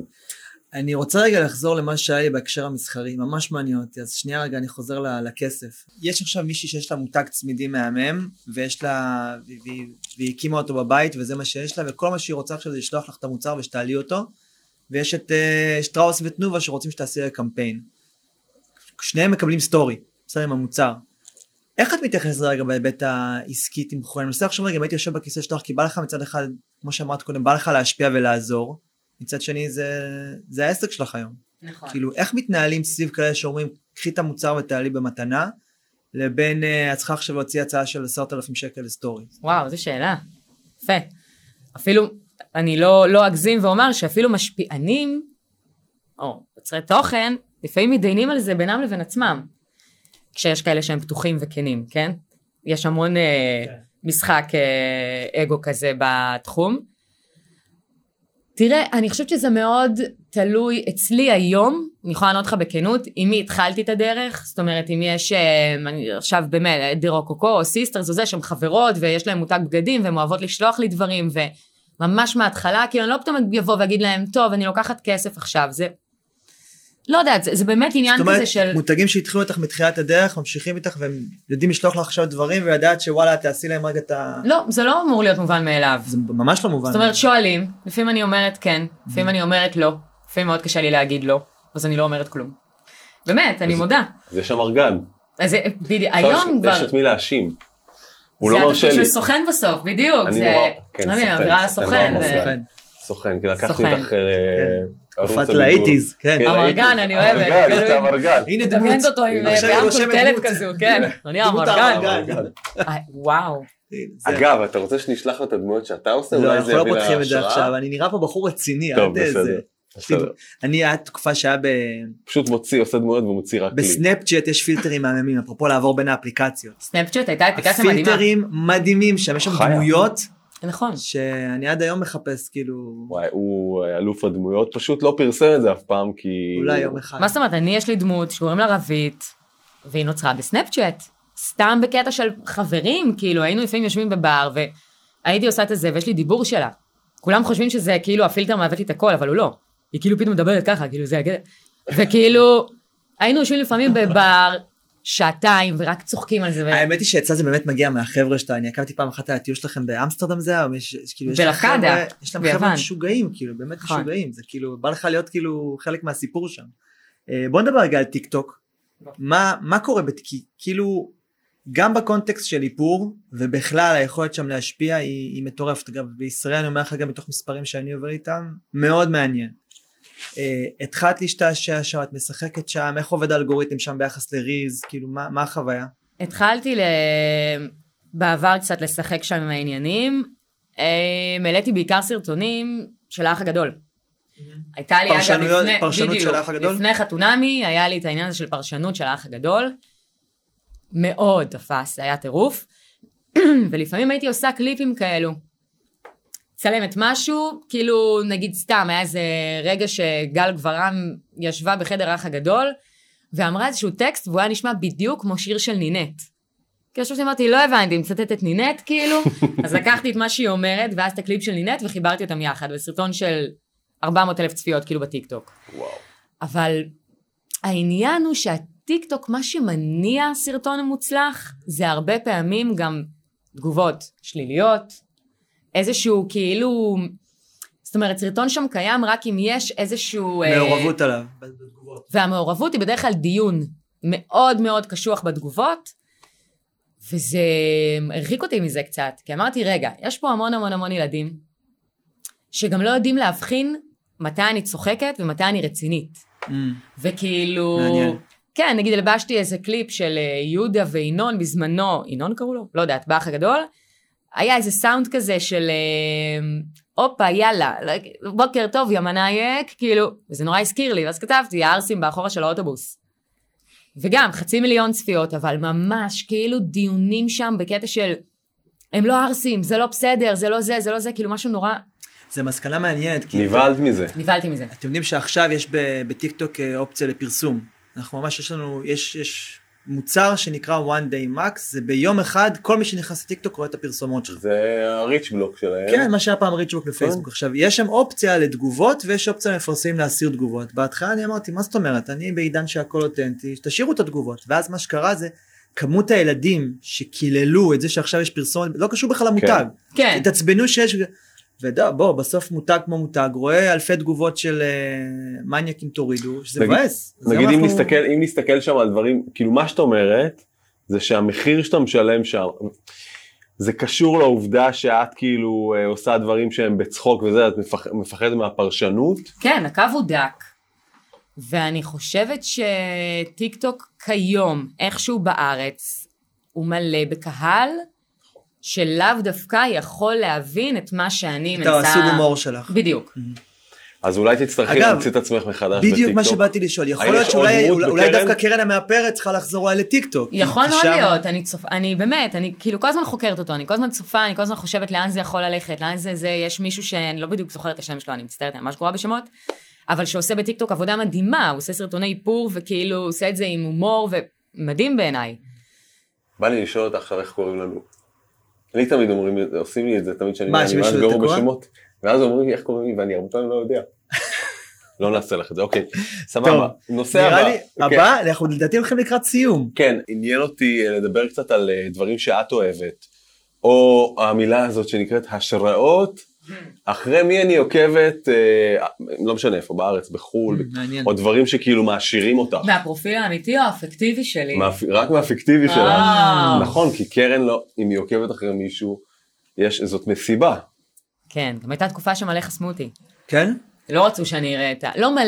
אני רוצה רגע לחזור למה שהיה לי בהקשר המסחרי, ממש מעניין אותי, אז שנייה רגע אני חוזר לכסף. יש עכשיו מישהי שיש לה מותג צמידים מהמם, ויש לה, והיא, והיא הקימה אותו בבית וזה מה שיש לה, וכל מה שהיא רוצה עכשיו זה לשלוח לך את המוצר ושתעלי אותו, ויש את uh, שטראוס ותנובה שרוצים שתעשי קמפיין. שניהם מקבלים סטורי, בסדר עם המוצר. איך את מתייחסת רגע בהיבט העסקי תמחור? אני מנסה לחשוב רגע אם הייתי יושב בכיסא שלך, כי בא לך מצד אחד, כמו שאמרת קודם, בא לך להשפיע ולעזור, מצד שני זה, זה העסק שלך היום. נכון. כאילו, איך מתנהלים סביב כאלה שאומרים, קחי את המוצר ותעלי במתנה, לבין uh, את צריכה עכשיו להוציא הצעה של עשרת אלפים שקל לסטורי. וואו, זו שאלה. יפה. אפילו, אני לא, לא אגזים ואומר שאפילו משפיענים, או יוצרי תוכן, לפעמים מתדיינים על זה בינם לבין עצמם. כשיש כאלה שהם פתוחים וכנים, כן? יש המון אה, כן. משחק אה, אגו כזה בתחום. תראה, אני חושבת שזה מאוד תלוי אצלי היום, אני יכולה לענות לך בכנות, עם מי התחלתי את הדרך, זאת אומרת, אם יש, אה, אני עכשיו באמת, דירו קוקו או סיסטרס או זה, שהן חברות ויש להן מותג בגדים והן אוהבות לשלוח לי דברים, וממש מההתחלה, כאילו אני לא פתאום אבוא ואגיד להם, טוב, אני לוקחת כסף עכשיו, זה... לא יודעת, זה, זה באמת עניין זאת אומרת, כזה של... מותגים שהתחילו איתך מתחילת הדרך, ממשיכים איתך והם יודעים לשלוח לך עכשיו דברים ולדעת שוואלה, תעשי להם רגע את ה... לא, זה לא אמור להיות מובן מאליו. זה ממש לא מובן. זאת אומרת, שואלים, לפעמים אני אומרת כן, לפעמים אני אומרת לא, לפעמים מאוד קשה לי להגיד לא, אז אני לא אומרת כלום. באמת, אני מודה. אז יש שם ארגן. אז זה- בדיוק, היום כבר... יש את מי להאשים. הוא זה לא מרשה התפקיד לי. של סוכן בסוף, בדיוק. אני זה... נורא, כן, לא סוכן, סוכן, לסוכן. זה- כי לקחתי. אותך... אה, הבידור. לאיטיז, כן. כן, אמרגן, הייתי. אני אוהבת, אמרגן, כאילו. הנה דמות. מדמיינת אותו עם מטולטלת דמות. כזו, כן. אני אמרגן. אה, וואו. אגב, אתה רוצה שנשלח לו את הדמויות שאתה עושה? לא, אנחנו לא פותחים את זה? עכשיו, אני נראה פה בחור רציני, טוב, בסדר. אני, היה תקופה שהיה ב... פשוט מוציא, עושה דמויות ומוציא רק לי. בסנאפצ'אט יש פילטרים מהממים, אפרופו לעבור בין האפליקציות. סנאפצ'אט הייתה אפליקציה מדהימה. הפילטרים מדהימים שם, יש שם. דמויות נכון. שאני עד היום מחפש כאילו, וואי, הוא אלוף הדמויות, פשוט לא פרסם את זה אף פעם, כי... אולי יום אחד. מה זאת אומרת, אני יש לי דמות שקוראים לה רבית, והיא נוצרה בסנאפצ'אט. סתם בקטע של חברים, כאילו, היינו לפעמים יושבים בבר, והייתי עושה את זה, ויש לי דיבור שלה. כולם חושבים שזה כאילו הפילטר מעוות לי את הכל, אבל הוא לא. היא כאילו פתאום מדברת ככה, כאילו זה הגדר. וכאילו, היינו יושבים לפעמים בבר, שעתיים, ורק צוחקים על זה. ו... האמת היא שאצלה זה באמת מגיע מהחבר'ה שאתה, אני עקבתי פעם אחת על הטיול שלכם באמסטרדם זה היה, כאילו יש בלקדה, חבר'ה- יש להם חבר'ה. משוגעים, כאילו באמת נכון. משוגעים, זה כאילו, בא לך להיות כאילו חלק מהסיפור שם. אה, בוא נדבר רגע על טיק טוק, מה מה קורה, כי כאילו, גם בקונטקסט של איפור, ובכלל היכולת שם להשפיע היא היא מטורפת, אגב בישראל אני אומר לך גם מתוך מספרים שאני עובר איתם, מאוד מעניין. אה, התחלת להשתעשע שם, את משחקת שם, איך עובד האלגוריתם שם ביחס לריז, כאילו מה מה החוויה? התחלתי ל... בעבר קצת לשחק שם עם העניינים. אה, העליתי בעיקר סרטונים של האח הגדול. הייתה לי אגב לפני, פרשנות בדיוק, של האח הגדול? לפני חתונמי היה לי את העניין הזה של פרשנות של האח הגדול. מאוד תפס, זה היה טירוף. ולפעמים הייתי עושה קליפים כאלו. צלמת משהו, כאילו נגיד סתם, היה איזה רגע שגל גברעם ישבה בחדר האח הגדול, ואמרה איזשהו טקסט, והוא היה נשמע בדיוק כמו שיר של נינט. כי חשבתי, אמרתי, לא הבנתי, מצטטת נינט כאילו, אז לקחתי את מה שהיא אומרת, ואז את הקליפ של נינט, וחיברתי אותם יחד, בסרטון של 400 אלף צפיות כאילו בטיקטוק. וואו. אבל העניין הוא שהטיקטוק, מה שמניע סרטון מוצלח, זה הרבה פעמים גם תגובות שליליות, איזשהו כאילו, זאת אומרת, סרטון שם קיים רק אם יש איזשהו... אה, מעורבות עליו. בתגובות. והמעורבות היא בדרך כלל דיון מאוד מאוד קשוח בתגובות, וזה הרחיק אותי מזה קצת, כי אמרתי, רגע, יש פה המון המון המון ילדים, שגם לא יודעים להבחין מתי אני צוחקת ומתי אני רצינית. Mm. וכאילו... מעניין. כן, נגיד הלבשתי איזה קליפ של אה, יהודה וינון בזמנו, ינון קראו לו? לא יודעת, באח הגדול. היה איזה סאונד כזה של אה, הופה, יאללה, בוקר טוב, יא מנאייק, כאילו, וזה נורא הזכיר לי, ואז כתבתי, הערסים באחורה של האוטובוס. וגם, חצי מיליון צפיות, אבל ממש, כאילו דיונים שם בקטע של, הם לא ערסים, זה לא בסדר, זה לא זה, זה לא זה, כאילו משהו נורא, זה מסקנה מעניינת, כי נבהלת מזה. נבהלתי מזה. אתם יודעים שעכשיו יש ב- בטיקטוק אה, אופציה לפרסום. אנחנו ממש יש לנו, יש, יש מוצר שנקרא one day max, זה ביום אחד, כל מי שנכנס לטיקטוק רואה את הפרסומות שלך. זה הריץ' בלוק שלהם. כן, מה שהיה פעם ריצ'בוק בפייסבוק. עכשיו, יש שם אופציה לתגובות ויש אופציה למפרסמים להסיר תגובות. בהתחלה אני אמרתי, מה זאת אומרת? אני בעידן שהכל אותנטי, תשאירו את התגובות. ואז מה שקרה זה, כמות הילדים שקיללו את זה שעכשיו יש פרסומת, לא קשור בכלל למותג. כן. התעצבנו שיש, ובוא, בסוף מותג כמו מותג, רואה אלפי תגובות של אה, מניאקים תורידו, שזה נגיד- מבאס. אז נגיד אם אנחנו- נסתכל, אם נסתכל שם על דברים, כאילו מה שאת אומרת, זה שהמחיר שאתה משלם שם, זה קשור לעובדה שאת כאילו אה, עושה דברים שהם בצחוק וזה, את מפח, מפחדת מהפרשנות. כן, הקו הוא דק. ואני חושבת שטיק טוק כיום, איכשהו בארץ, הוא מלא בקהל שלאו דווקא יכול להבין את מה שאני את מנסה... הסוג הומור שלך. בדיוק. אז אולי תצטרכי להמציא את עצמך מחדש בטיקטוק. בדיוק מה שבאתי לשאול, יכול להיות שאולי אולי? דווקא קרן המאפרת צריכה לחזור אולי לטיקטוק. יכול מאוד שם- להיות, אני צופ... אני באמת, אני כאילו כל הזמן חוקרת אותו, אני כל הזמן צופה, אני כל הזמן חושבת לאן זה יכול ללכת, לאן זה זה, יש מישהו שאני לא בדיוק זוכרת את השם שלו, אני מצטערת, אני ממש גרועה בשמות, אבל שעושה בטיקטוק עבודה מדהימה, הוא עושה סרטוני איפור וכאילו עושה את זה עם הומור ומדהים בעיניי. בא לי לשאול אותך עכשיו איך קוראים לנו. לי תמיד אומרים, עושים לי את זה תמיד שאני ממש גרוע? בשמות. ואז אומרים לי איך קוראים לי ואני הרבה פעמים לא יודע. לא נעשה לך את זה, אוקיי. סבבה. נושא נראה הבא. לי, כן. הבא, אנחנו לדעתי הולכים לקראת סיום. כן, עניין אותי אה, לדבר קצת על אה, דברים שאת אוהבת, או המילה הזאת שנקראת השראות, אחרי מי אני עוקבת, אה, לא משנה איפה, בארץ, בחו"ל, מעניין. או דברים שכאילו מעשירים אותך. מהפרופיל האמיתי או האפקטיבי שלי? מהפ- רק מהפיקטיבי אה. שלה. נכון, כי קרן לא, אם היא עוקבת אחרי מישהו, יש, זאת מסיבה. כן, גם הייתה תקופה שמלא חסמו אותי. כן? לא רצו שאני אראה את ה... לא מלא,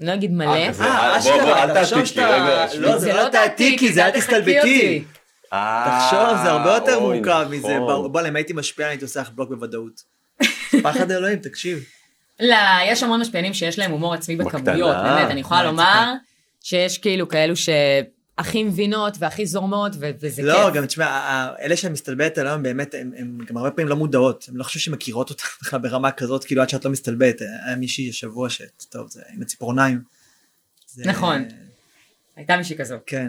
אני לא אגיד מלא. אה, כזה. אה, בוא, בוא, אל אשכרה, תחשוב תעתיקי, שאתה... רגע, לא, זה לא תעתיקי, זה אל תסתלבטי. אותי. תחשוב, זה הרבה יותר אה, אוי, מורכב מזה. נכון. בוא, בוא, אם הייתי משפיע, הייתי עושה לך בלוק בוודאות. פחד אלוהים, תקשיב. לא, יש המון משפיענים שיש להם הומור עצמי. בכמויות, באמת, אני יכולה לומר שיש כאילו כאלו שהכי מבינות והכי זורמות, וזה לא, כיף. גם תשמע, אלה שאת מסתלבטת עליהם באמת, הם הם גם הרבה פעמים לא מודעות, הם לא חושבים שהן מכירות אותך בכלל ברמה כזאת, כאילו עד שאת לא מסתלבטת. היה מישהי השבוע ש... טוב, זה עם הציפורניים. נכון. הייתה מישהי כזו. כן.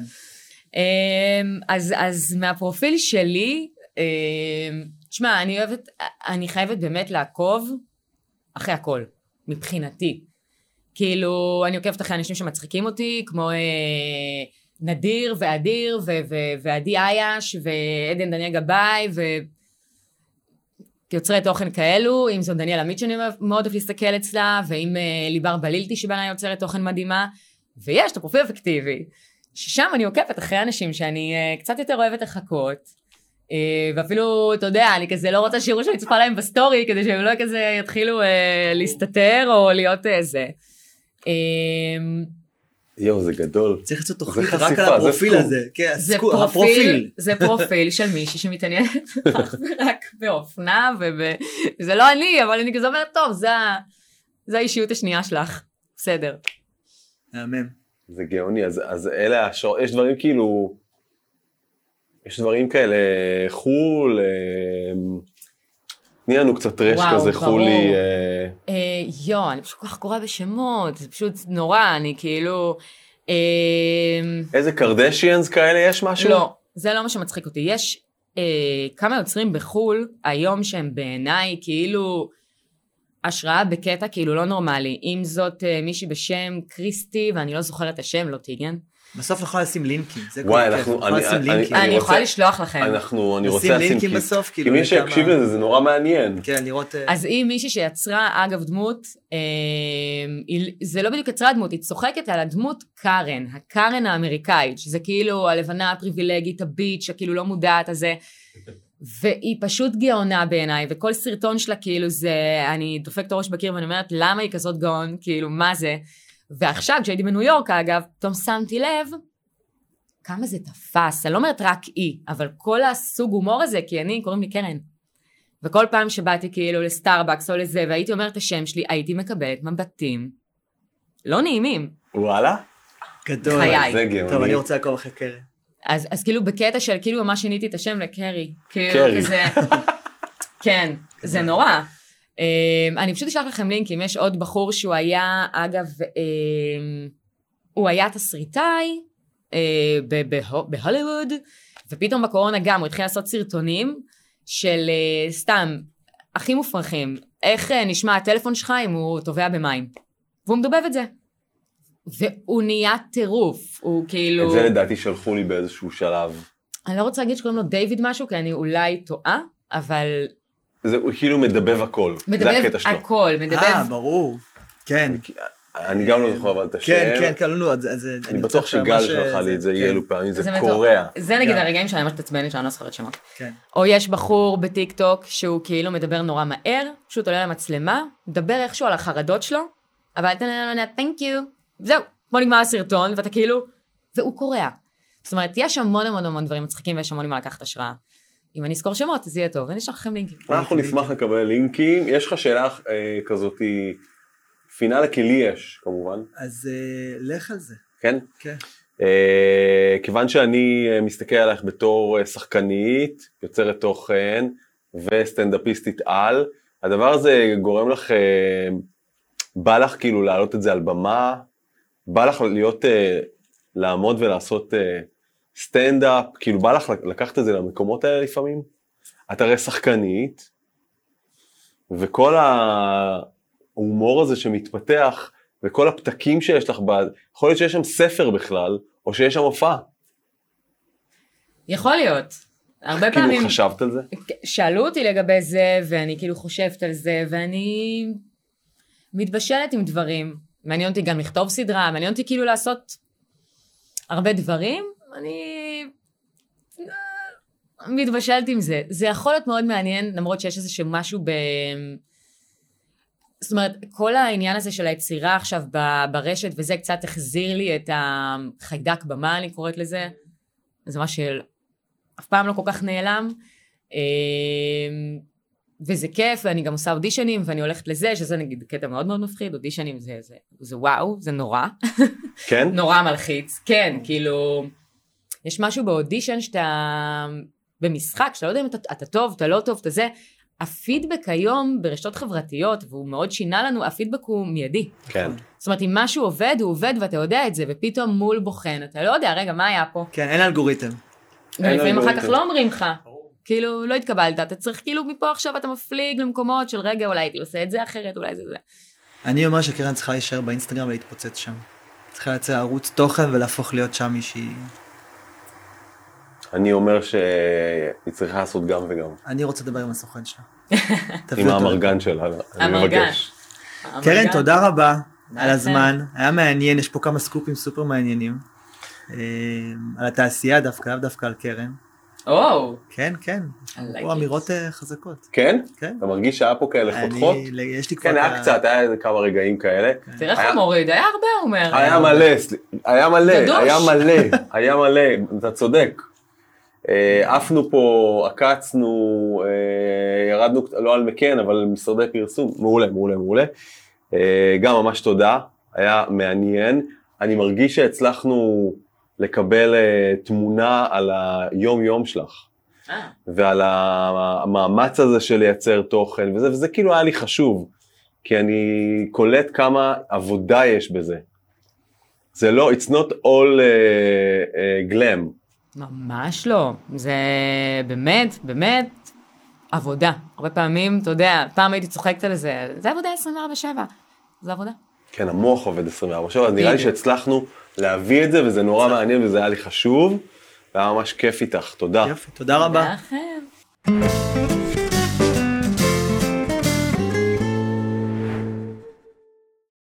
אמ, אז, אז מהפרופיל שלי, אמ, תשמע, אני אוהבת, אני חייבת באמת לעקוב אחרי הכל, מבחינתי. כאילו, אני עוקבת אחרי אנשים שמצחיקים אותי, כמו אה, נדיר ואדיר ו- ו- ועדי אייש ועדן דניאל גבאי ו... יוצרי תוכן כאלו, אם זאת דניאל עמית שאני מאוד אוהבת להסתכל אצלה, ואם אה, ליבר בלילתי שבעיניי יוצרת תוכן מדהימה, ויש את הפרופיל אפקטיבי, ששם אני עוקבת אחרי אנשים שאני אה, קצת יותר אוהבת לחכות, ואפילו, אתה יודע, אני כזה לא רוצה שיראו שאני צופה להם בסטורי, כדי שהם לא כזה יתחילו אה, להסתתר או להיות איזה. אה, יואו, זה גדול. צריך לעשות זה תוכנית רק על זה הפרופיל. הזה. כן, זה פרופיל. זה פרופיל של מישהי שמתעניינת ורק באופנה, וזה לא אני, אבל אני כזה אומרת, טוב, זה זה האישיות השנייה שלך, בסדר. מהמם. זה גאוני, אז, אז אלה השור... יש דברים כאילו, יש דברים כאלה, חו"ל, אה, תני לנו קצת טרש כזה ברור. חולי, אה, אה, יואו, אני פשוט כל כך גרועה בשמות, זה פשוט נורא, אני כאילו... אה, איזה קרדשיאנס כאלה יש משהו? לא, זה לא מה שמצחיק אותי. יש אה, כמה יוצרים בחו"ל היום שהם בעיניי כאילו השראה בקטע כאילו לא נורמלי. אם זאת אה, מישהי בשם קריסטי, ואני לא זוכרת את השם, לא טיגן. בסוף נוכל לשים לינקים. זה כל אנחנו- נוכל אני- לשים אני- לינקים. אני רוצה- יכולה לשלוח לכם. אנחנו, אני רוצה לשים, לינקים כי- בסוף, כי כאילו, מי לכמה- שיקשיב לזה זה נורא מעניין. כן, לראות... אה, אז היא מישהי שיצרה, אגב, דמות, אה, היא, זה לא בדיוק יצרה דמות, היא צוחקת על הדמות קארן, הקארן האמריקאית, שזה כאילו הלבנה הפריבילגית, הביץ', הכאילו לא מודעת הזה, והיא פשוט גאונה בעיניי, וכל סרטון שלה כאילו זה, אני דופקת את הראש בקיר ואני אומרת, למה היא כזאת גאון, כאילו, מה זה? ועכשיו, כשהייתי בניו יורק, אגב, פתאום שמתי לב, כמה זה תפס, אני לא אומרת רק היא, אבל כל הסוג הומור הזה, כי אני, קוראים לי קרן. וכל פעם שבאתי כאילו לסטארבקס או לזה, והייתי אומרת את השם שלי, הייתי מקבלת מבטים לא נעימים. וואלה? גדול. חיי. זה גאוני. טוב, אני רוצה לעקוב אחרי קרן. אז, אז כאילו בקטע של כאילו ממש שיניתי את השם לקרי. כאילו קרי. כזה, כן, זה נורא. Um, אני פשוט אשלח לכם לינקים, יש עוד בחור שהוא היה, אגב, um, הוא היה תסריטאי בה- בהוליווד, ופתאום בקורונה גם הוא התחיל לעשות סרטונים של uh, סתם, הכי מופרכים, איך uh, נשמע הטלפון שלך אם הוא טובע במים. והוא מדובב את זה. והוא נהיה טירוף, הוא כאילו... את זה לדעתי שלחו לי באיזשהו שלב. אני לא רוצה להגיד שקוראים לו דיוויד משהו, כי אני אולי טועה, אבל זה, הוא כאילו מדבב הכל. זה מדבב הקטע שלו. הכל, מדבב... אה, ברור. כן. אני גם לא זוכר אבל את השם. כן, כן, כן, לא, אז- אני בטוח שגל שלחה לי את זה כן, אי אלו פעמים, זה זה קורע. זה נגיד גם. הרגעים שאני ממש מתעצבנת שאני לא זוכרת שמות. כן. או יש בחור בטיק טוק שהוא כאילו מדבר נורא מהר, פשוט עולה למצלמה, מדבר איכשהו על החרדות שלו, אבל אתה אומר לו, תנק יו, זהו, בוא נגמר הסרטון, ואתה כאילו, והוא קורע. זאת אומרת, יש המון המון המון דברים מצחיקים ויש המון ממה לקחת השראה. אם אני אזכור שמות אז יהיה טוב, ואני אשלח לכם לינקים. אנחנו נשמח לקבל לינקים. יש לך שאלה אה, כזאת, פינאלה כי לי יש כמובן, אז אה, לך על זה. כן? כן. אה, כיוון שאני מסתכל עלייך בתור שחקנית, יוצרת תוכן וסטנדאפיסטית על, הדבר הזה גורם לך, אה, בא לך כאילו להעלות את זה על במה, בא לך להיות, לעמוד ולעשות סטנדאפ, כאילו בא לך לקחת את זה למקומות האלה לפעמים? את הרי שחקנית, וכל ההומור הזה שמתפתח, וכל הפתקים שיש לך, ב... יכול להיות שיש שם ספר בכלל, או שיש שם הופעה. יכול להיות. הרבה כאילו פעמים... חשבת על זה? שאלו אותי לגבי זה, ואני כאילו חושבת על זה, ואני מתבשלת עם דברים. מעניין אותי גם לכתוב סדרה, מעניין אותי כאילו לעשות הרבה דברים, אני אה, מתבשלת עם זה. זה יכול להיות מאוד מעניין, למרות שיש איזה משהו ב... זאת אומרת, כל העניין הזה של היצירה עכשיו ברשת, וזה קצת החזיר לי את החיידק במה, אני קוראת לזה. זה מה שאף פעם לא כל כך נעלם. אמ, וזה כיף, ואני גם עושה אודישנים, ואני הולכת לזה, שזה נגיד קטע מאוד מאוד מפחיד, אודישנים זה, זה, זה וואו, זה נורא, כן? נורא מלחיץ, כן, כאילו, יש משהו באודישן שאתה, במשחק, שאתה לא יודע אם אתה, אתה טוב, אתה לא טוב, אתה זה, הפידבק היום ברשתות חברתיות, והוא מאוד שינה לנו, הפידבק הוא מיידי. כן. זאת אומרת, אם משהו עובד, הוא עובד ואתה יודע את זה, ופתאום מול בוחן, אתה לא יודע, רגע, מה היה פה? כן, אין אלגוריתם. ולפעמים אחר כך. לא אומרים לך, כאילו, לא התקבלת, אתה צריך כאילו מפה עכשיו אתה מפליג למקומות של רגע, אולי הייתי עושה את זה אחרת, אולי זה זה. אני אומר שקרן צריכה להישאר באינסטגרם ולהתפוצץ שם. צריכה לייצר ערוץ תוכן ולהפוך להיות שם מישהי... אני אומר שהיא צריכה לעשות גם וגם. אני רוצה לדבר עם הסוכן שלה. עם. האמרגן שלה, אני. מבקש. קרן. תודה רבה על. הזמן, היה מעניין, יש פה כמה סקופים סופר מעניינים. אה, על התעשייה דווקא, לאו דווקא על קרן. או, כן, כן, פה. אמירות אה, חזקות. כן? כן. אתה מרגיש שהיה פה כאלה אני- חותכות? יש לי כבר... כן, היה קצת, היה איזה כמה רגעים כאלה. תראה איך הוא מוריד, היה הרבה, הוא אומר. היה מלא, היה מלא. היה מלא, היה מלא, אתה צודק. אה, עפנו פה, עקצנו, אה, ירדנו, לא על מקן, אבל על משרדי פרסום, מעולה, מעולה, מעולה. אה, גם ממש תודה, היה מעניין. אני מרגיש שהצלחנו לקבל תמונה על היום יום שלך. ועל המאמץ הזה של לייצר תוכן וזה, וזה כאילו היה לי חשוב, כי אני קולט כמה עבודה יש בזה. זה לא, it's not all uh, uh, glam. ממש לא. זה באמת, באמת עבודה. הרבה פעמים, אתה יודע, פעם הייתי צוחקת על זה, זה עבודה 24/7. זה עבודה. כן, המוח עובד 24 שעות, אז נראה לי. שהצלחנו להביא את זה, וזה נורא מעניין וזה היה לי חשוב, והיה ממש כיף איתך, תודה. יופי, תודה רבה. לכם.